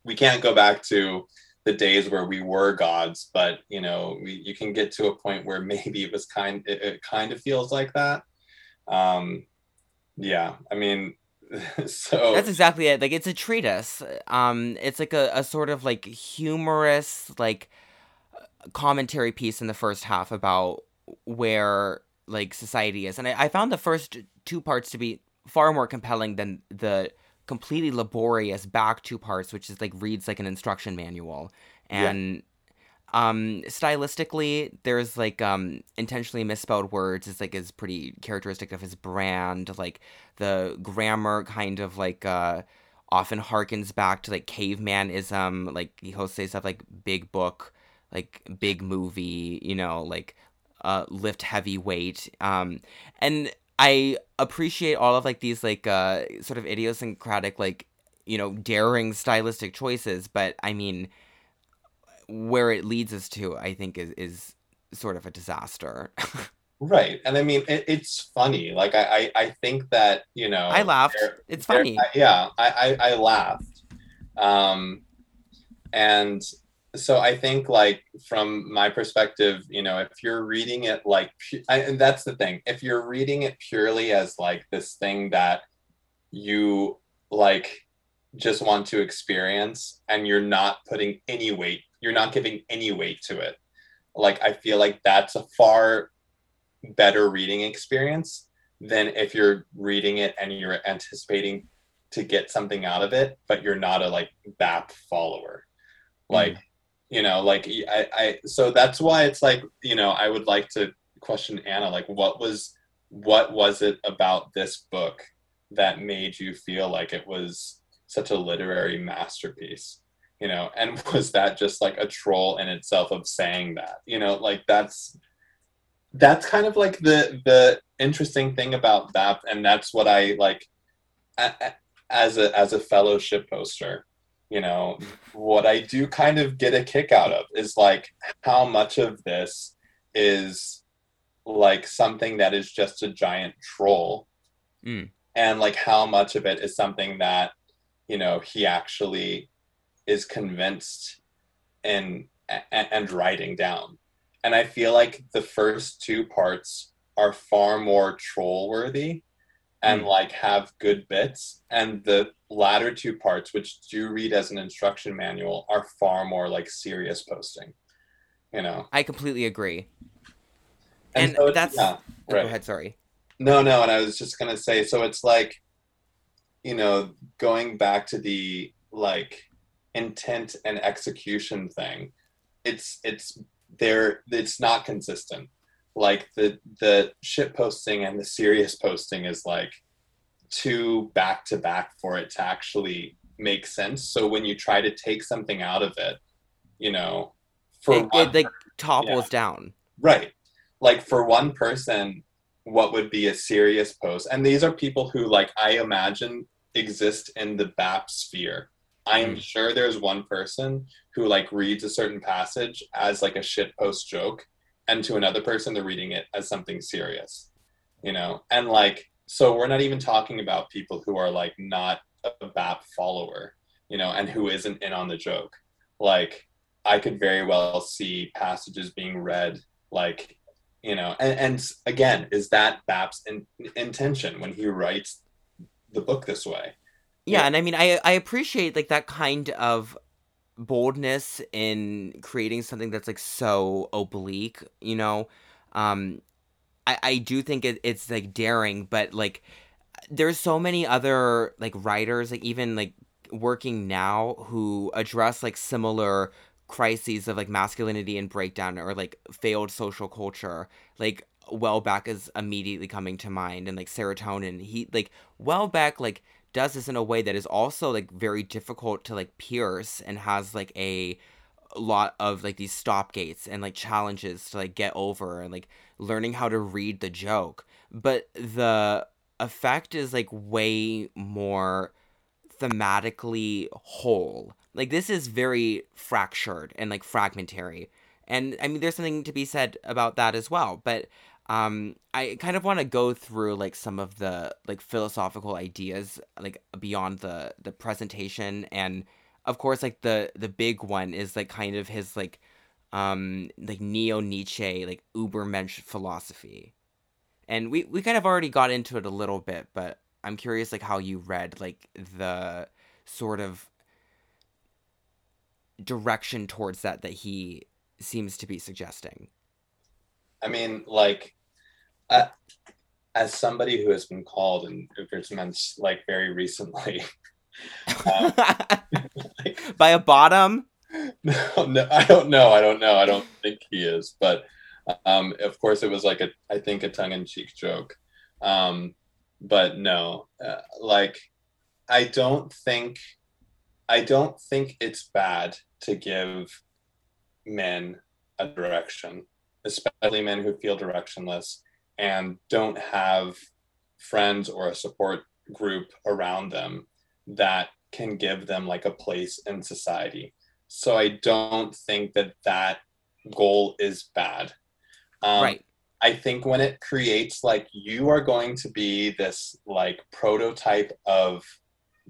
we can't go back to the days where we were gods, but you know, we, you can get to a point where maybe it was kind it, it kind of feels like that. Um, yeah, I mean, so That's exactly it. Like it's a treatise. Um, it's like a, a sort of like humorous like commentary piece in the first half about where like society is, and I, I found the first two parts to be far more compelling than the completely laborious back two parts, which is like reads like an instruction manual and. Um, stylistically, there's like um intentionally misspelled words. It's like is pretty characteristic of his brand. Like the grammar kind of like uh often harkens back to like cavemanism like he'll say stuff like big book like big movie you know like uh lift heavy weight um and i appreciate all of like these like uh sort of idiosyncratic like you know daring stylistic choices but i mean where it leads us to i think is is sort of a disaster. Right, and I mean, it, it's funny. Like I, I, I think that you know, i laughed. it's funny. I- yeah, I, I, I laughed. Um, and so I think, like, from my perspective, you know, if you're reading it like, I, and that's the thing, if you're reading it purely as like this thing that you like just want to experience and you're not putting any weight, you're not giving any weight to it. Like, I feel like that's a far better reading experience than if you're reading it and you're anticipating to get something out of it, but you're not a like BAP follower. Mm-hmm. Like, you know, like I, I so that's why it's like, you know, I would like to question Anna, like what was what was it about this book that made you feel like it was such a literary masterpiece? You know, and was that just like a troll in itself of saying that? You know, like that's that's kind of like the the interesting thing about that and that's what I like as a as a fellowship poster. You know, what I do kind of get a kick out of is like how much of this is like something that is just a giant troll, Mm. and like how much of it is something that you know he actually is convinced and and, and writing down. And i feel like the first two parts are far more troll worthy and Mm. like have good bits. And the latter two parts which do read as an instruction manual are far more like serious posting you know? I completely agree. And so that's- yeah, Oh, right. go ahead sorry. No, no, and I was just gonna say, so it's like, you know, going back to the like intent and execution thing, it's it's there it's not consistent. Like the the shit posting and the serious posting is like too back to back for it to actually make sense. So when you try to take something out of it, you know, for it, one it like topples down Right. Like for one person, what would be a serious post? And these are people who, like, I imagine exist in the BAP sphere. I am Mm. sure there's one person who like reads a certain passage as like a shit post joke, and to another person they're reading it as something serious. You know, and like so we're not even talking about people who are like not a BAP follower, you know, and who isn't in on the joke. Like I could very well see passages being read like you know and, and again is that BAP's in, intention when he writes the book this way yeah, Yeah. and I mean, I I appreciate like that kind of boldness in creating something that's like so oblique, you know. Um, I I do think it, it's like daring, but like there's so many other like writers, like even like working now who address like similar crises of like masculinity and breakdown or like failed social culture like Houellebecq is immediately coming to mind and like serotonin he like Houellebecq like does this in a way that is also like very difficult to like pierce and has like a lot of like these stop gates and like challenges to like get over and like learning how to read the joke. But the effect is like way more thematically whole. Like this is very fractured and like fragmentary. And i mean there's something to be said about that as well but um i kind of want to go through like some of the like philosophical ideas like beyond the the presentation. And of course like the the big one is like kind of his like um like neo nietzsche like ubermensch philosophy. And we we kind of already got into it a little bit but i'm curious like how you read like the sort of direction towards that that he seems to be suggesting i mean like uh, as somebody who has been called in Ubermensch like very recently like, by a bottom? No, no i don't know i don't know i don't think he is but um of course it was like a i think a tongue-in-cheek joke um but no uh, like i don't think i don't think it's bad to give men a direction especially men who feel directionless and don't have friends or a support group around them that can give them like a place in society. So i don't think that that goal is bad. Um, right. I think when it creates like you are going to be this like prototype of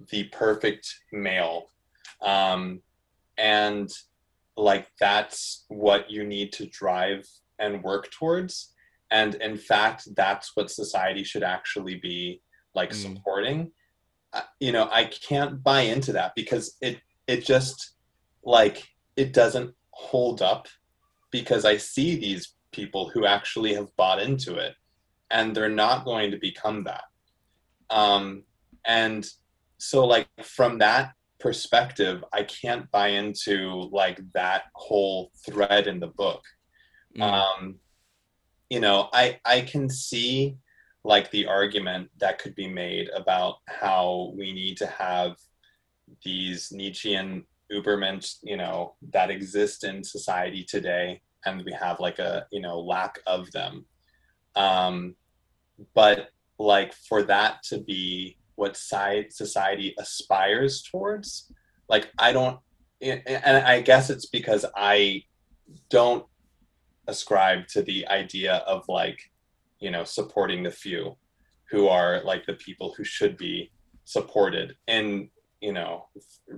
the perfect male, um, and like that's what you need to drive and work towards. And in fact, that's what society should actually be like Mm. supporting. Uh, you know, I can't buy into that because it it just like it doesn't hold up because I see these people who actually have bought into it and they're not going to become that um, and so like from that perspective i can't buy into like that whole thread in the book Mm. um, you know i i can see like the argument that could be made about how we need to have these nietzschean ubermensch you know that exist in society today and we have like a you know lack of them um but like for that to be what society aspires towards like i don't and i guess it's because i don't ascribe to the idea of like you know supporting the few who are like the people who should be supported and you know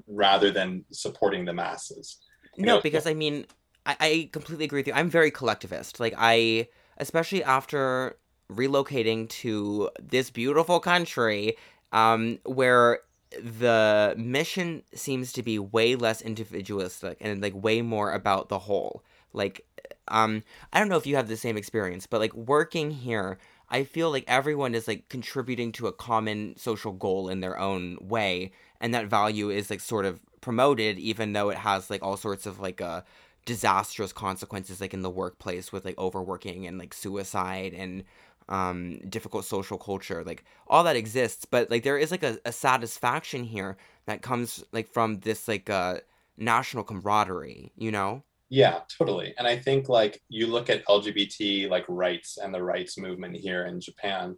rather than supporting the masses. You no know, because i mean I, I completely agree with you. I'm very collectivist. Like i especially after relocating to this beautiful country um where the mission seems to be way less individualistic and like way more about the whole. Like um i don't know if you have the same experience but like working here i feel like everyone is like contributing to a common social goal in their own way and that value is like sort of promoted even though it has like all sorts of like uh disastrous consequences like in the workplace with like overworking and like suicide and um difficult social culture like all that exists but like there is like a, a satisfaction here that comes like from this like uh national camaraderie you know Yeah, totally. And I think like you look at LGBT like rights and the rights movement here in Japan,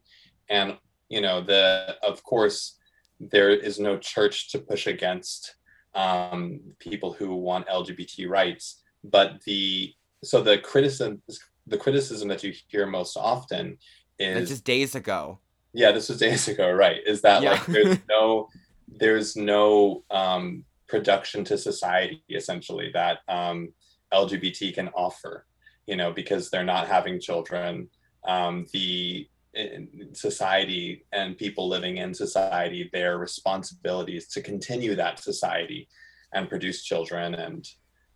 and you know the of course there is no church to push against um, people who want lgbt rights but the so the criticism the criticism that you hear most often That's is just days ago. yeah this was days ago right is that Yeah. like there's no there's no um, production to society essentially that um, lgbt can offer you know because they're not having children um, the in society and people living in society their responsibility is to continue that society and produce children and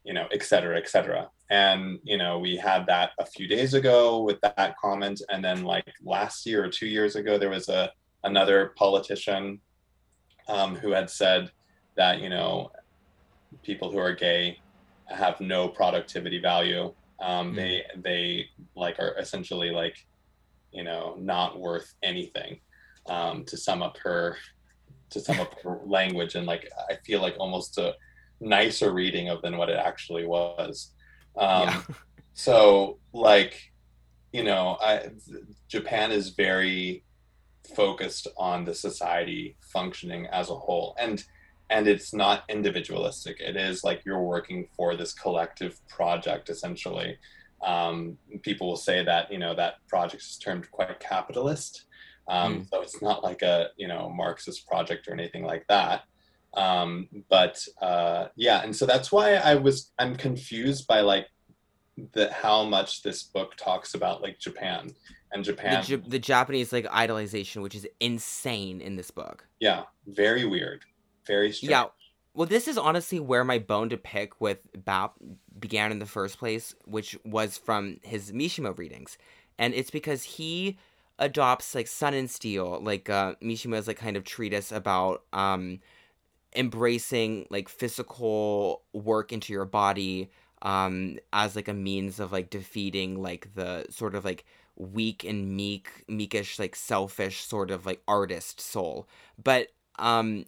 you know et cetera et cetera. And you know we had that a few days ago with that comment. And then like last year or two years ago there was a another politician um, who had said that you know people who are gay have no productivity value um, Mm. they they like are essentially like you know not worth anything um, to sum up her to sum up her language and like i feel like almost a nicer reading of than what it actually was um, yeah. so like you know I, japan is very focused on the society functioning as a whole and and it's not individualistic. It is like you're working for this collective project essentially. Um, people will say that you know that project is termed quite capitalist. Um, so it's not like a you know marxist project or anything like that. Um, but uh, yeah and so that's why i was i'm confused by like the how much this book talks about like japan and The, japan J- the Japanese like idolization, which is insane in this book. yeah very weird very strange Yeah. Well, this is honestly where my bone to pick with Bap began in the first place, which was from his Mishima readings. And it's because he adopts like Sun and Steel, like uh, Mishima's like kind of treatise about um, embracing like physical work into your body um, as like a means of like defeating like the sort of like weak and meek, meekish, like selfish sort of like artist soul. But um,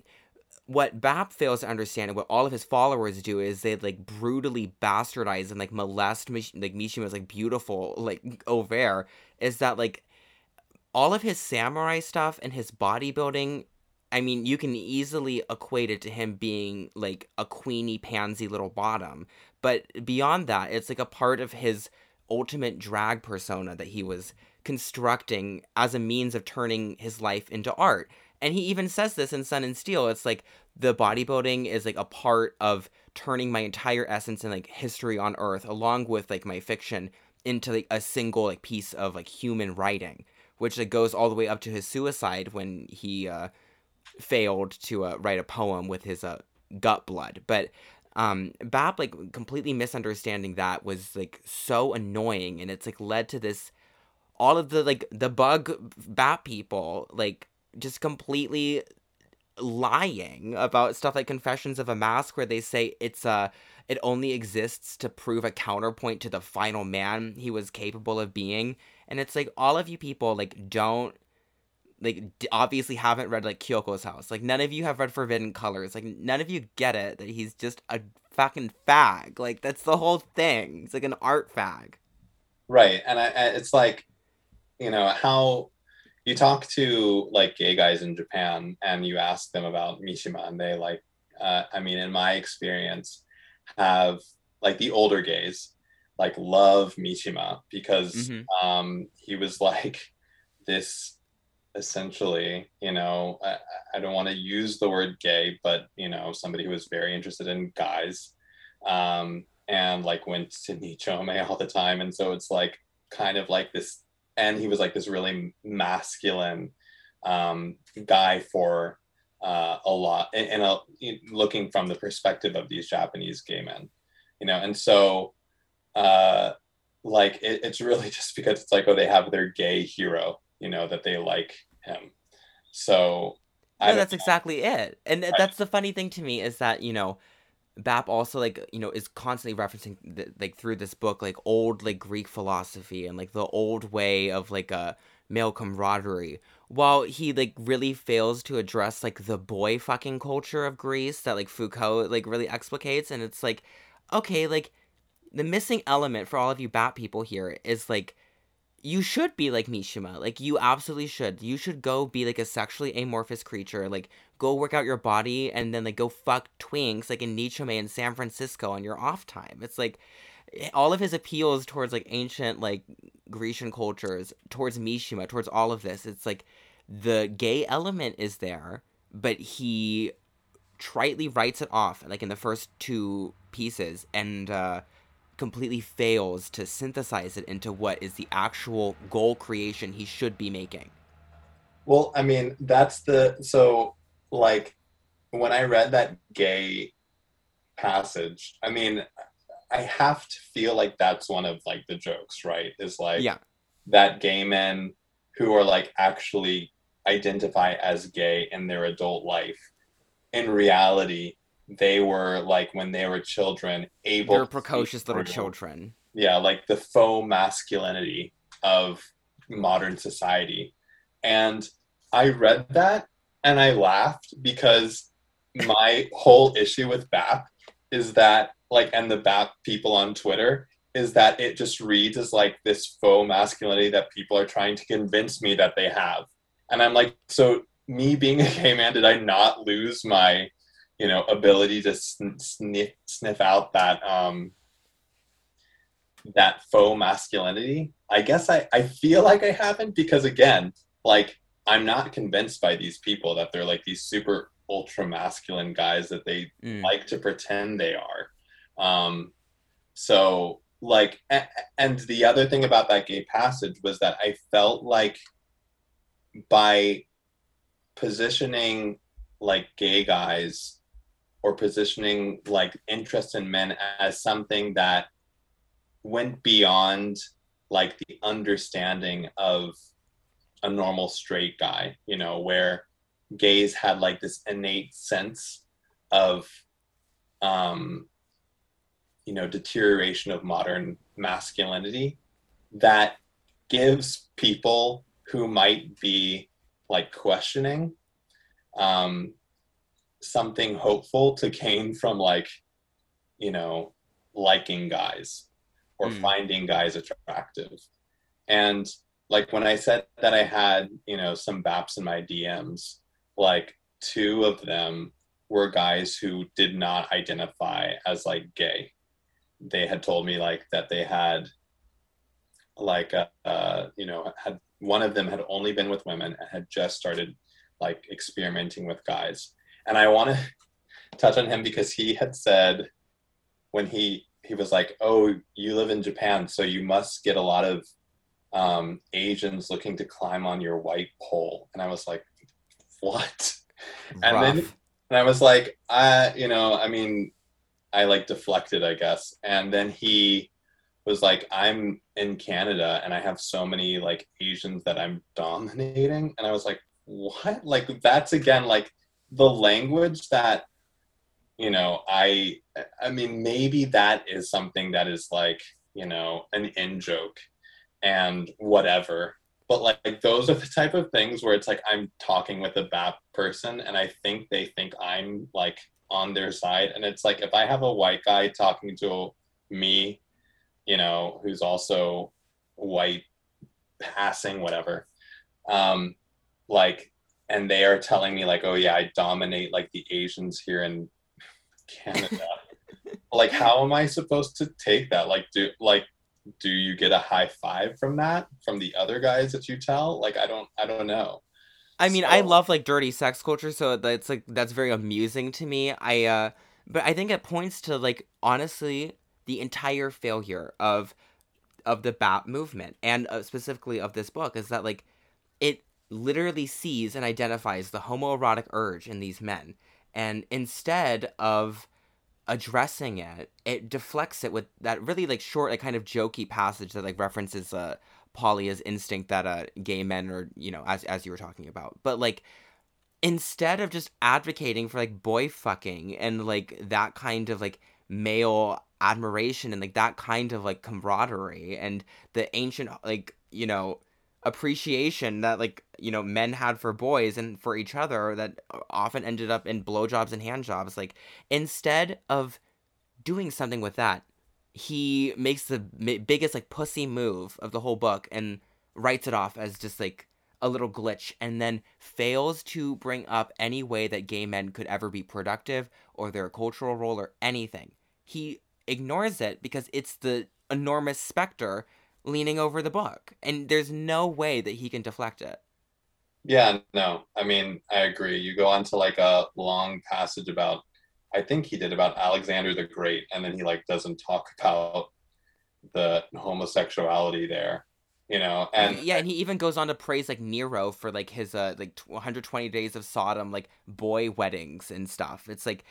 what Bap fails to understand and what all of his followers do is they like brutally bastardize and like molest Mish- like Mishima's like beautiful like oeuvre is that like all of his samurai stuff and his bodybuilding I mean you can easily equate it to him being like a queenie pansy little bottom. But beyond that it's like a part of his ultimate drag persona that he was constructing as a means of turning his life into art and he even says this in Sun and Steel. It's like the bodybuilding is like a part of turning my entire essence and like history on Earth, along with like my fiction, into like a single like piece of like human writing, which like goes all the way up to his suicide when he uh, failed to uh, write a poem with his uh, gut blood. But um, Bap like completely misunderstanding that was like so annoying, and it's like led to this all of the like the bug BAP people like just completely lying about stuff like confessions of a mask where they say it's uh it only exists to prove a counterpoint to the final man he was capable of being. And it's like all of you people like don't like obviously haven't read like Kyoko's house. Like none of you have read Forbidden Colors. Like none of you get it that he's just a fucking fag. Like that's the whole thing. It's like an art fag. Right. And I, I- it's like you know how you talk to like gay guys in japan and you ask them about mishima and they like uh, i mean in my experience have like the older gays like love mishima because Mhm. um he was like this essentially you know i, I don't want to use the word gay but you know somebody who was very interested in guys um and like went to nichome all the time and so it's like kind of like this and he was like this really masculine um guy for uh a lot and, and a, looking from the perspective of these japanese gay men you know? And so uh like it, it's really just because it's like oh they have their gay hero you know that they like him. So no, that's exactly it. And th- that's the funny thing to me is that you know, Bap also like you know is constantly referencing th- like through this book like old like Greek philosophy and like the old way of like a male camaraderie, while he like really fails to address like the boy fucking culture of Greece that like Foucault like really explicates, and it's like, okay, like the missing element for all of you BAP people here is like you should be like Mishima. Like you absolutely should. You should go be like a sexually amorphous creature. Like go work out your body and then like go fuck twinks like in Nichome in San Francisco on your off time. It's like all of his appeals towards like ancient like Grecian cultures, towards Mishima, towards all of this. It's like the gay element is there, but he tritely writes it off like in the first two pieces and uh completely fails to synthesize it into what is the actual goal creation he should be making. Well, I mean, that's the so like when I read that gay passage, I mean, I have to feel like that's one of like the jokes, right? Is like Yeah. that gay men who are like actually identify as gay in their adult life. In reality, they were like when they were children able They're precocious little children. yeah like the faux masculinity of modern society and i read that and i laughed because my whole issue with bap is that like and the bap people on twitter is that it just reads as like this faux masculinity that people are trying to convince me that they have and i'm like so me being a gay man did i not lose my you know ability to sn- sniff sniff out that um that faux masculinity i guess i i feel like i haven't because again like i'm not convinced by these people that they're like these super ultra masculine guys that they Mm. like to pretend they are um so like a- and the other thing about that gay passage was that i felt like by positioning like gay guys or positioning like interest in men as something that went beyond like the understanding of a normal straight guy you know where gays had like this innate sense of um you know deterioration of modern masculinity that gives people who might be like questioning um something hopeful to gain from like you know liking guys or Mm. finding guys attractive. And like when i said that i had you know some baps in my dms like two of them were guys who did not identify as like gay. They had told me like that they had like uh, uh you know had one of them had only been with women and had just started like experimenting with guys and i want to touch on him because he had said when he he was like oh you live in japan so you must get a lot of um asians looking to climb on your white pole and i was like what and then- and I was like, I, you know, I mean, I like deflected, I guess. And then he was like, I'm in Canada and I have so many like Asians that I'm dominating. And I was like, what? Like, that's again, like the language that, you know, I, I mean, maybe that is something that is like, you know, an in joke and whatever but like those are the type of things where it's like I'm talking with a BAP person and I think they think I'm like on their side. And it's like if I have a white guy talking to me, you know, who's also white passing whatever, um, like and they are telling me like, oh yeah, I dominate like the Asians here in Canada. like how am I supposed to take that? Like do like do you get a high five from that from the other guys that you tell like i don't i don't know I mean, I love like dirty sex culture, so that's like that's very amusing to me. I uh but I think it points to like honestly the entire failure of of the BAP movement and uh, specifically of this book is that like it literally sees and identifies the homoerotic urge in these men. And instead of addressing it it deflects it with that really like short like kind of jokey passage that like references uh Paglia's instinct that uh gay men are you know as as you were talking about. But like instead of just advocating for like boy fucking and like that kind of like male admiration and like that kind of like camaraderie and the ancient like you know appreciation that like you know men had for boys and for each other that often ended up in blowjobs and hand jobs like instead of doing something with that he makes the biggest like pussy move of the whole book and writes it off as just like a little glitch and then fails to bring up any way that gay men could ever be productive or their cultural role or anything. He ignores it because it's the enormous specter leaning over the book and there's no way that he can deflect it. Yeah, no. I mean, I agree. You go on to like a long passage about I think he did about Alexander the Great and then he like doesn't talk about the homosexuality there you know and yeah and he even goes on to praise like nero for like his uh like 120 days of sodom like boy weddings and stuff it's like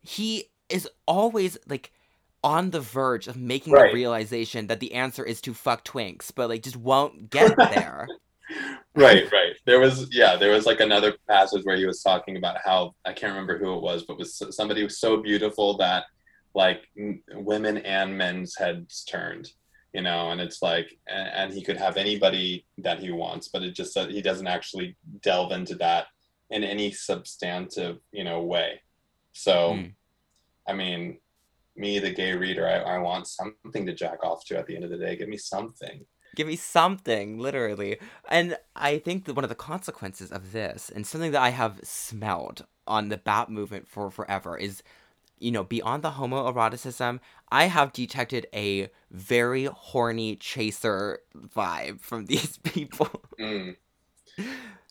he is always like on the verge of making Right. the realization that the answer is to fuck twinks but like just won't get there right right there was yeah there was like another passage where he was talking about how i can't remember who it was but was somebody was so beautiful that like m- women and men's heads turned you know and it's like and, and he could have anybody that he wants but it just that he doesn't actually delve into that in any substantive you know way so Mm. i mean me the gay reader I, I want something to jack off to at the end of the day. Give me something. Give me something literally. And i think that one of the consequences of this and something that i have smelled on the BAP movement for forever is you know beyond the homoeroticism i have detected a very horny chaser vibe from these people. Mm.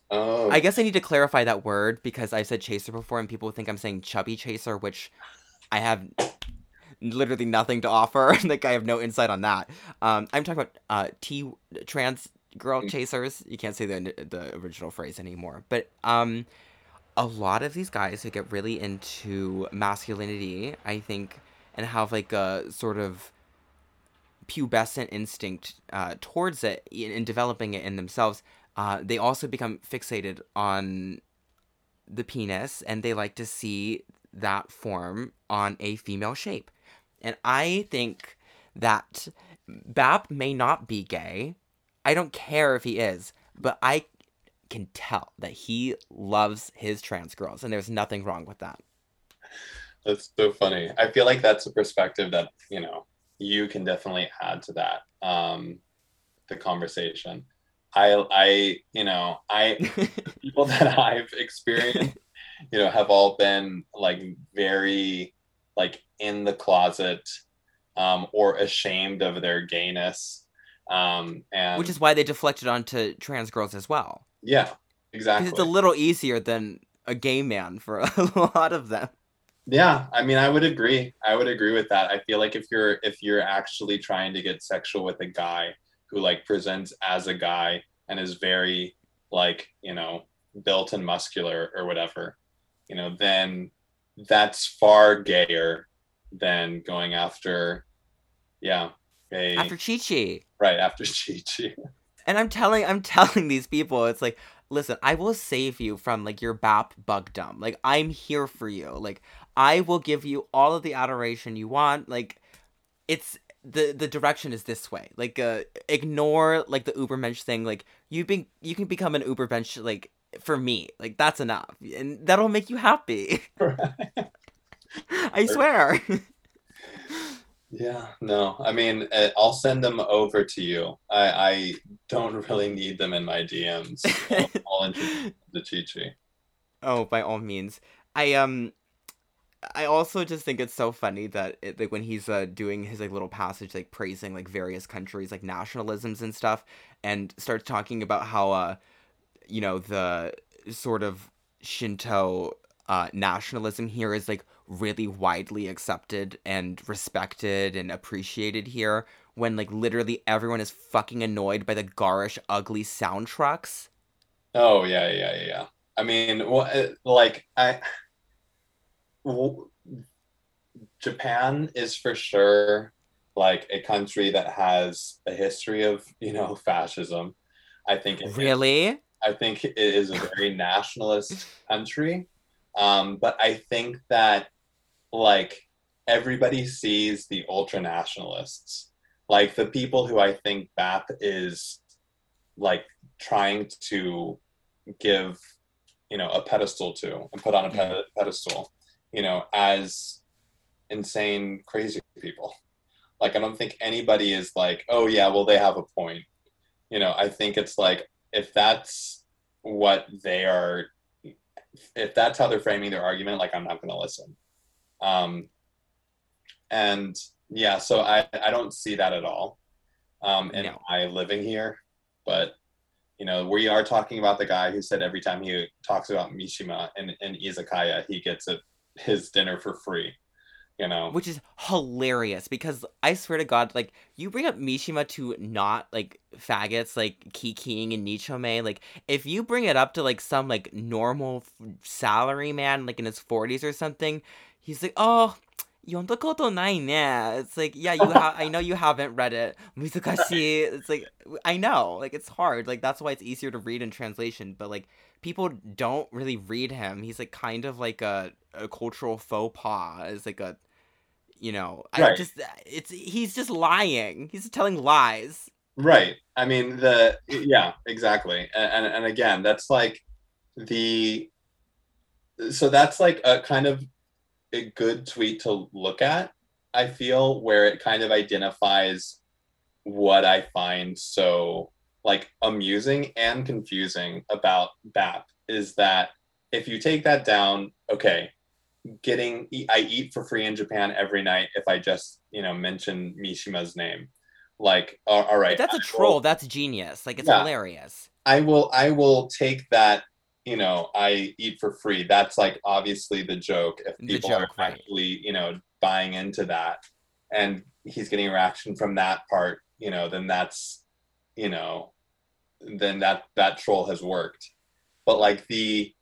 Oh, i guess i need to clarify that word because i've said chaser before and people think i'm saying chubby chaser which i have literally nothing to offer like i have no insight on that um i'm talking about uh t trans girl Mm. chasers you can't say the the original phrase anymore but um a lot of these guys who get really into masculinity i think and have like a sort of pubescent instinct uh, towards it in, in developing it in themselves uh, they also become fixated on the penis and they like to see that form on a female shape. And I think that Bap may not be gay. I don't care if he is, but I can tell that he loves his trans girls and there's nothing wrong with that. That's so funny. I feel like that's a perspective that, you know, you can definitely add to that, um, the conversation. I, I, you know, I, people that I've experienced, you know, have all been like very, like in the closet, um, or ashamed of their gayness. Um, and Which is why they deflected onto trans girls as well. yeah, exactly. it's a little easier than a gay man for a lot of them. Yeah, I mean, I would agree. I would agree with that. I feel like if you're if you're actually trying to get sexual with a guy who like presents as a guy and is very like you know built and muscular or whatever, you know, then that's far gayer than going after, yeah, a After Chi Chi. right after Chi Chi. And I'm telling I'm telling these people, it's like, listen, I will save you from like your bap bug bugdom. Like I'm here for you. Like I will give you all of the adoration you want. Like it's the the direction is this way. Like uh ignore like the Ubermensch thing. Like you been you can become an Ubermensch like for me. Like that's enough. And that'll make you happy. I swear. Yeah, no, I mean, uh, I'll send them over to you. I, I don't really need them in my DMs. I'll, I'll introduce the. Oh, by all means. I um I also just think it's so funny that it, like when he's uh, doing his like little passage like praising like various countries like nationalisms and stuff and starts talking about how uh you know the sort of Shinto uh nationalism here is like really widely accepted and respected and appreciated here when like literally everyone is fucking annoyed by the garish ugly sound trucks. Oh yeah, yeah, yeah, yeah. I mean, well, uh, like I, w- Japan is for sure like a country that has a history of you know fascism. I think Really? I think it is a very nationalist country. Um, but I think that like everybody sees the ultra nationalists, like the people who I think BAP is like trying to give, you know, a pedestal to and put on a pe- pedestal, you know, as insane, crazy people. Like I don't think anybody is like, oh yeah, well they have a point. you know, I think it's like if that's what they are, if that's how they're framing their argument, like I'm not going to listen. Um, and yeah, so I I don't see that at all. Um, in No. my living here, but you know, we are talking about the guy who said every time he talks about Mishima in, in izakaya, he gets a, his dinner for free you know which is hilarious because i swear to god like you bring up mishima to not like faggots like kikiing and nichome like if you bring it up to like some like normal salary man like in his 40s or something he's like oh Yondokoto nine? Yeah, It's like, yeah, you have. I know you haven't read it. Mizukashi. It's like, I know. Like, it's hard. Like, that's why it's easier to read in translation. But, like, people don't really read him. He's, like, kind of like a, a cultural faux pas. It's like a you know, I just uh, it's he's just lying. He's telling lies. Right. I mean the yeah, exactly. And, and and again, that's like the so that's like a kind of a good tweet to look at. I feel where it kind of identifies what I find so like amusing and confusing about BAP is that if you take that down, okay, getting I eat for free in Japan every night if I just, you know, mention Mishima's name. Like, all all right. That's a I will- troll. That's genius. Like it's Yeah. hilarious. I will I will take that, you know, I eat for free. That's like obviously the joke. If people joke, are right. you know, buying into that and he's getting a reaction from that part, you know, then that's, you know, then that that troll has worked. But like the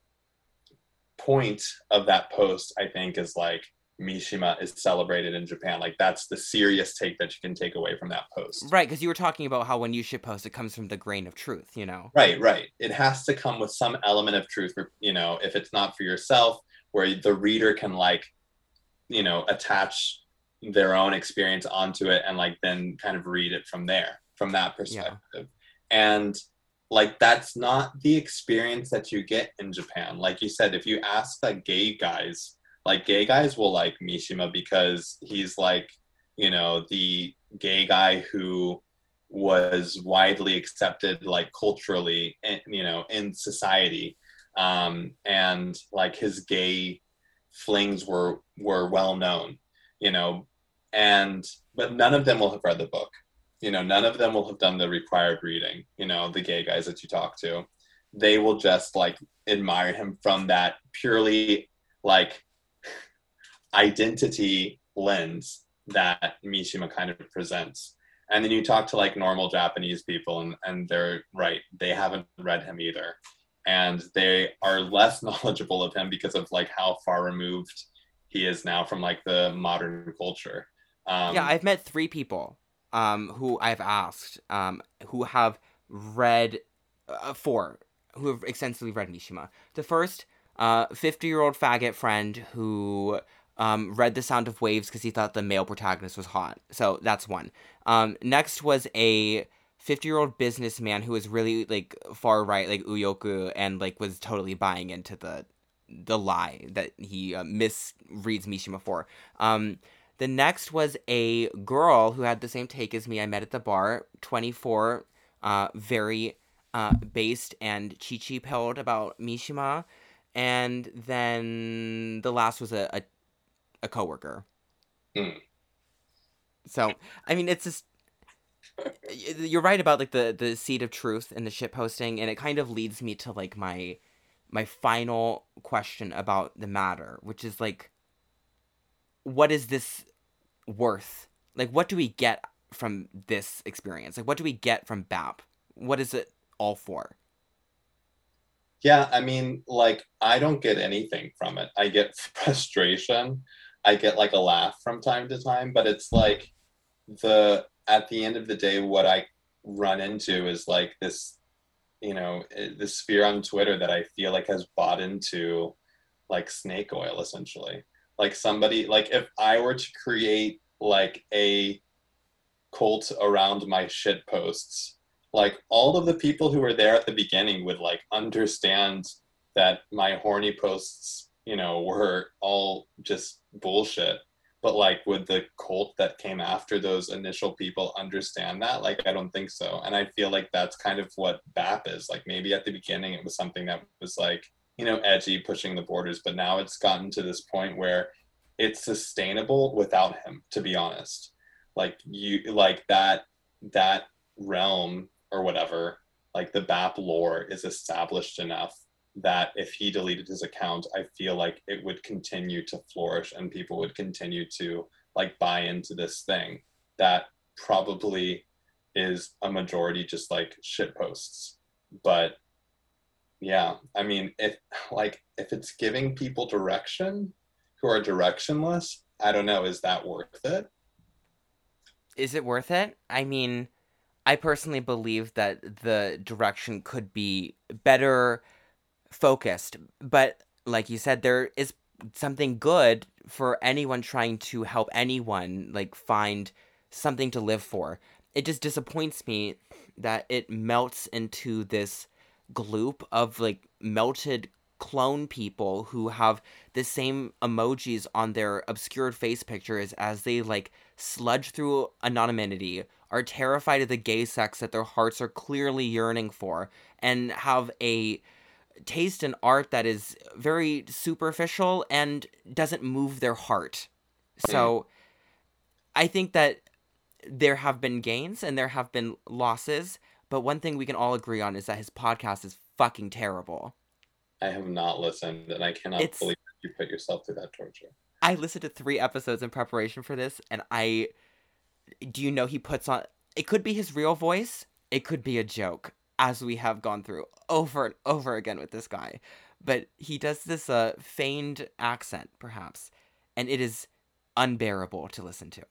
point of that post, I think, is like Mishima is celebrated in Japan. Like that's the serious take that you can take away from that post. Right, because you were talking about how when you shit post, it comes from the grain of truth. You know. Right, right. It has to come with some element of truth. For, you know, if it's not for yourself, where the reader can like, you know, attach their own experience onto it and like then kind of read it from there, from that perspective. And like that's not the experience that you get in Japan. Like you said, if you ask like gay guys, like gay guys will like Mishima because he's like, you know, the gay guy who was widely accepted like culturally and you know in society. Um and like his gay flings were were well known you know. And but none of them will have read the book you know none of them will have done the required reading you know the gay guys that you talk to. They will just like admire him from that purely like identity lens that Mishima kind of presents. And then you talk to like normal japanese people and, and they're right they haven't read him either. And they are less knowledgeable of him because of like how far removed he is now from like the modern culture. Um, yeah, I've met three people um, who I've asked um, who have read uh, four who have extensively read Mishima. The first, uh, fifty-year-old faggot friend who um, read The Sound of Waves because he thought the male protagonist was hot. So that's one. Um, next was a fifty-year-old businessman who was really like far right, like Uyoku, and like was totally buying into the the lie that he uh, misreads Mishima for. Um, the next was a girl who had the same take as me. I met at the bar, 24, uh, very uh, based and chi chi pilled about Mishima. And then the last was a, a, a coworker. Hmm. So, I mean, it's just. You're right about like the the seed of truth and the shit posting, and it kind of leads me to like my my final question about the matter, which is like, what is this worth? Like, what do we get from this experience? Like, what do we get from BAP? What is it all for? yeah i mean like i don't get anything from it i get frustration i get like a laugh from time to time but it's like the at the end of the day what i run into is like this you know eh, this sphere on twitter that i feel like has bought into like snake oil essentially like somebody like if i were to create like a cult around my shit posts like all of the people who were there at the beginning would like understand that my horny posts you know were all just bullshit. But like would the cult that came after those initial people understand that? Like i don't think so. And i feel like that's kind of what bap is. Like maybe at the beginning it was something that was like you know edgy pushing the borders but now it's gotten to this point where it's sustainable without him to be honest. Like you like that that realm or whatever like the bap lore is established enough that if he deleted his account i feel like it would continue to flourish and people would continue to like buy into this thing that probably is a majority just like shit posts but yeah i mean if like if it's giving people direction who are directionless i don't know is that worth it Is it worth it? I mean, I personally believe that the direction could be better focused, but like you said, there is something good for anyone trying to help anyone like find something to live for. It just disappoints me that it melts into this gloop of like melted clone people who have the same emojis on their obscured face pictures as they like sludge through anonymity, are terrified of the gay sex that their hearts are clearly yearning for, and have a taste in art that is very superficial and doesn't move their heart. So I think that there have been gains and there have been losses, but one thing we can all agree on is that his podcast is fucking terrible. i have not listened and i cannot It's- believe you put yourself through that torture I listened to three episodes in preparation for this, and I. Do you know he puts on. It could be his real voice, it could be a joke, as we have gone through over and over again with this guy. But he does this uh, feigned accent, perhaps, and it is unbearable to listen to.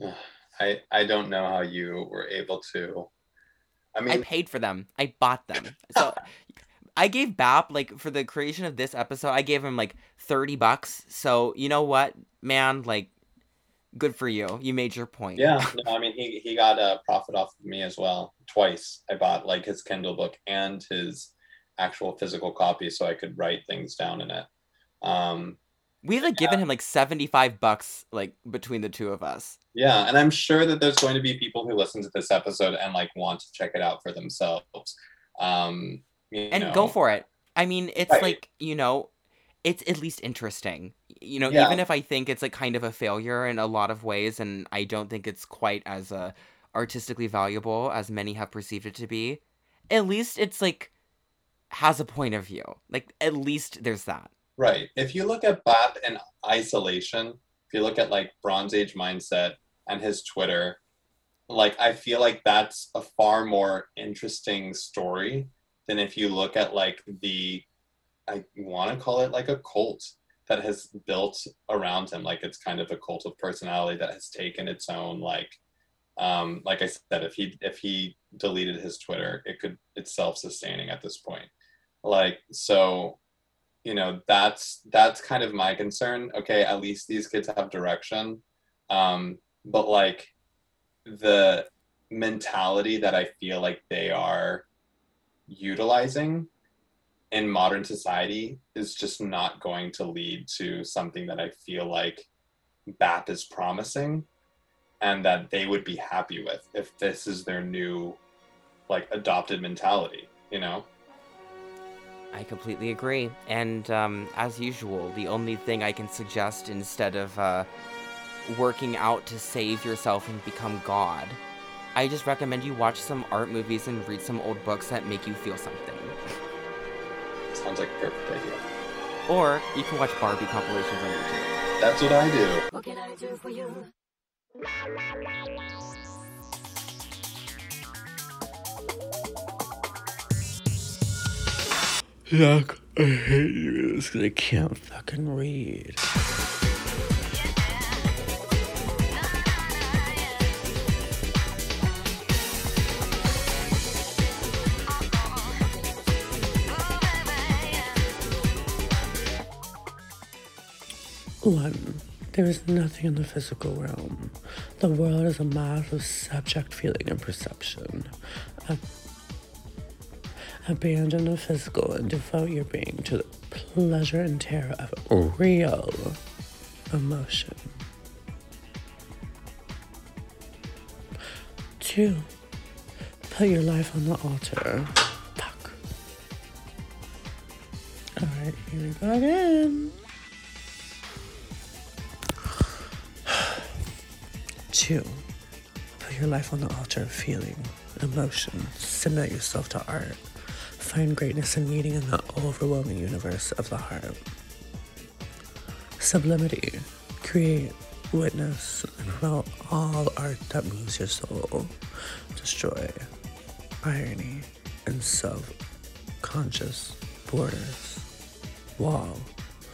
I I don't know how you were able to. I I paid for them. I bought them. So I gave Bap like for the creation of this episode, I gave him like 30 bucks. So, you know what, man, like good for you. You made your point. yeah, no, I mean he he got a profit off of me as well twice. I bought like his Kindle book and his actual physical copy so I could write things down in it. Um, We like given him like 75 bucks like between the two of us. yeah, and I'm sure that there's going to be people who listen to this episode and like want to check it out for themselves. Um, And know. go for it. I mean, it's Right. like, you know, it's at least interesting. You know, Yeah. even if I think it's like kind of a failure in a lot of ways and I don't think it's quite as uh, artistically valuable as many have perceived it to be, at least it's like has a point of view. Like at least there's that. Right. If you look at BAP in isolation, if you look at like Bronze Age mindset and his Twitter, like I feel like that's a far more interesting story than if you look at like the I want to call it like a cult that has built around him. Like it's kind of a cult of personality that has taken its own like um like I said, if he if he deleted his Twitter, it could it's self-sustaining at this point. Like so you know that's that's kind of my concern. Okay at least these kids have direction. Um but like the mentality that i feel like they are utilizing in modern society is just not going to lead to something that i feel like bap is promising and that they would be happy with if this is their new like adopted mentality you know I completely agree. And um, as usual, the only thing I can suggest instead of uh, working out to save yourself and become God, I just recommend you watch some art movies and read some old books that make you feel something. sounds like a perfect idea Or you can watch Barbie compilations on YouTube. that's what i do What can I do for you? Yuck, I hate you because I can't fucking read. One, there is nothing in the physical realm. The world is a mass of subject feeling and perception. A- Abandon the physical and devote your being to the pleasure and terror of oh. real emotion. Two, put your life on the altar. Fuck. Alright, here we go again. Two, put your life on the altar of feeling, emotion. Submit yourself to art Find greatness and meaning in the overwhelming universe of the heart. Sublimity. Create, witness, and promote all art that moves your soul. Destroy irony and self-conscious borders. Wall,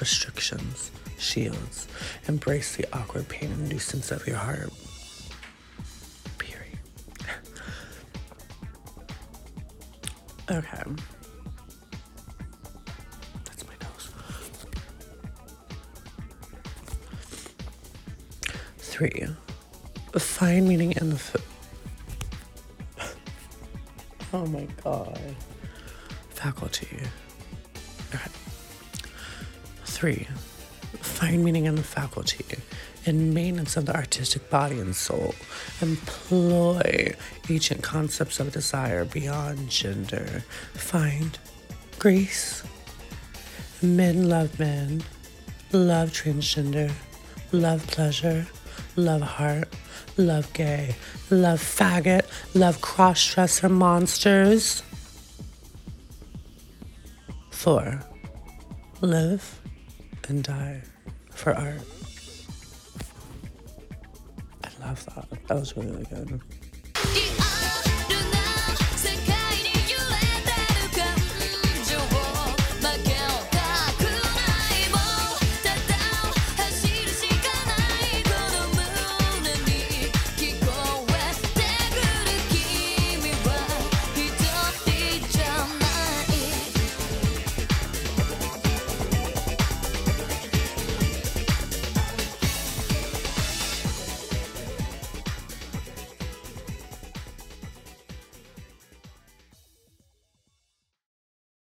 restrictions, shields. Embrace the awkward pain and nuisance of your heart. Period. okay. Three. Find meaning in the. Oh my god. Faculty. Okay. Three. Find meaning in the faculty, in maintenance of the artistic body and soul. Employ ancient concepts of desire beyond gender. Find grace. Men love men, love transgender, love pleasure, love heart, love gay, love faggot, love cross dresser monsters. Four, live and die for art. I love that. That was really, really good.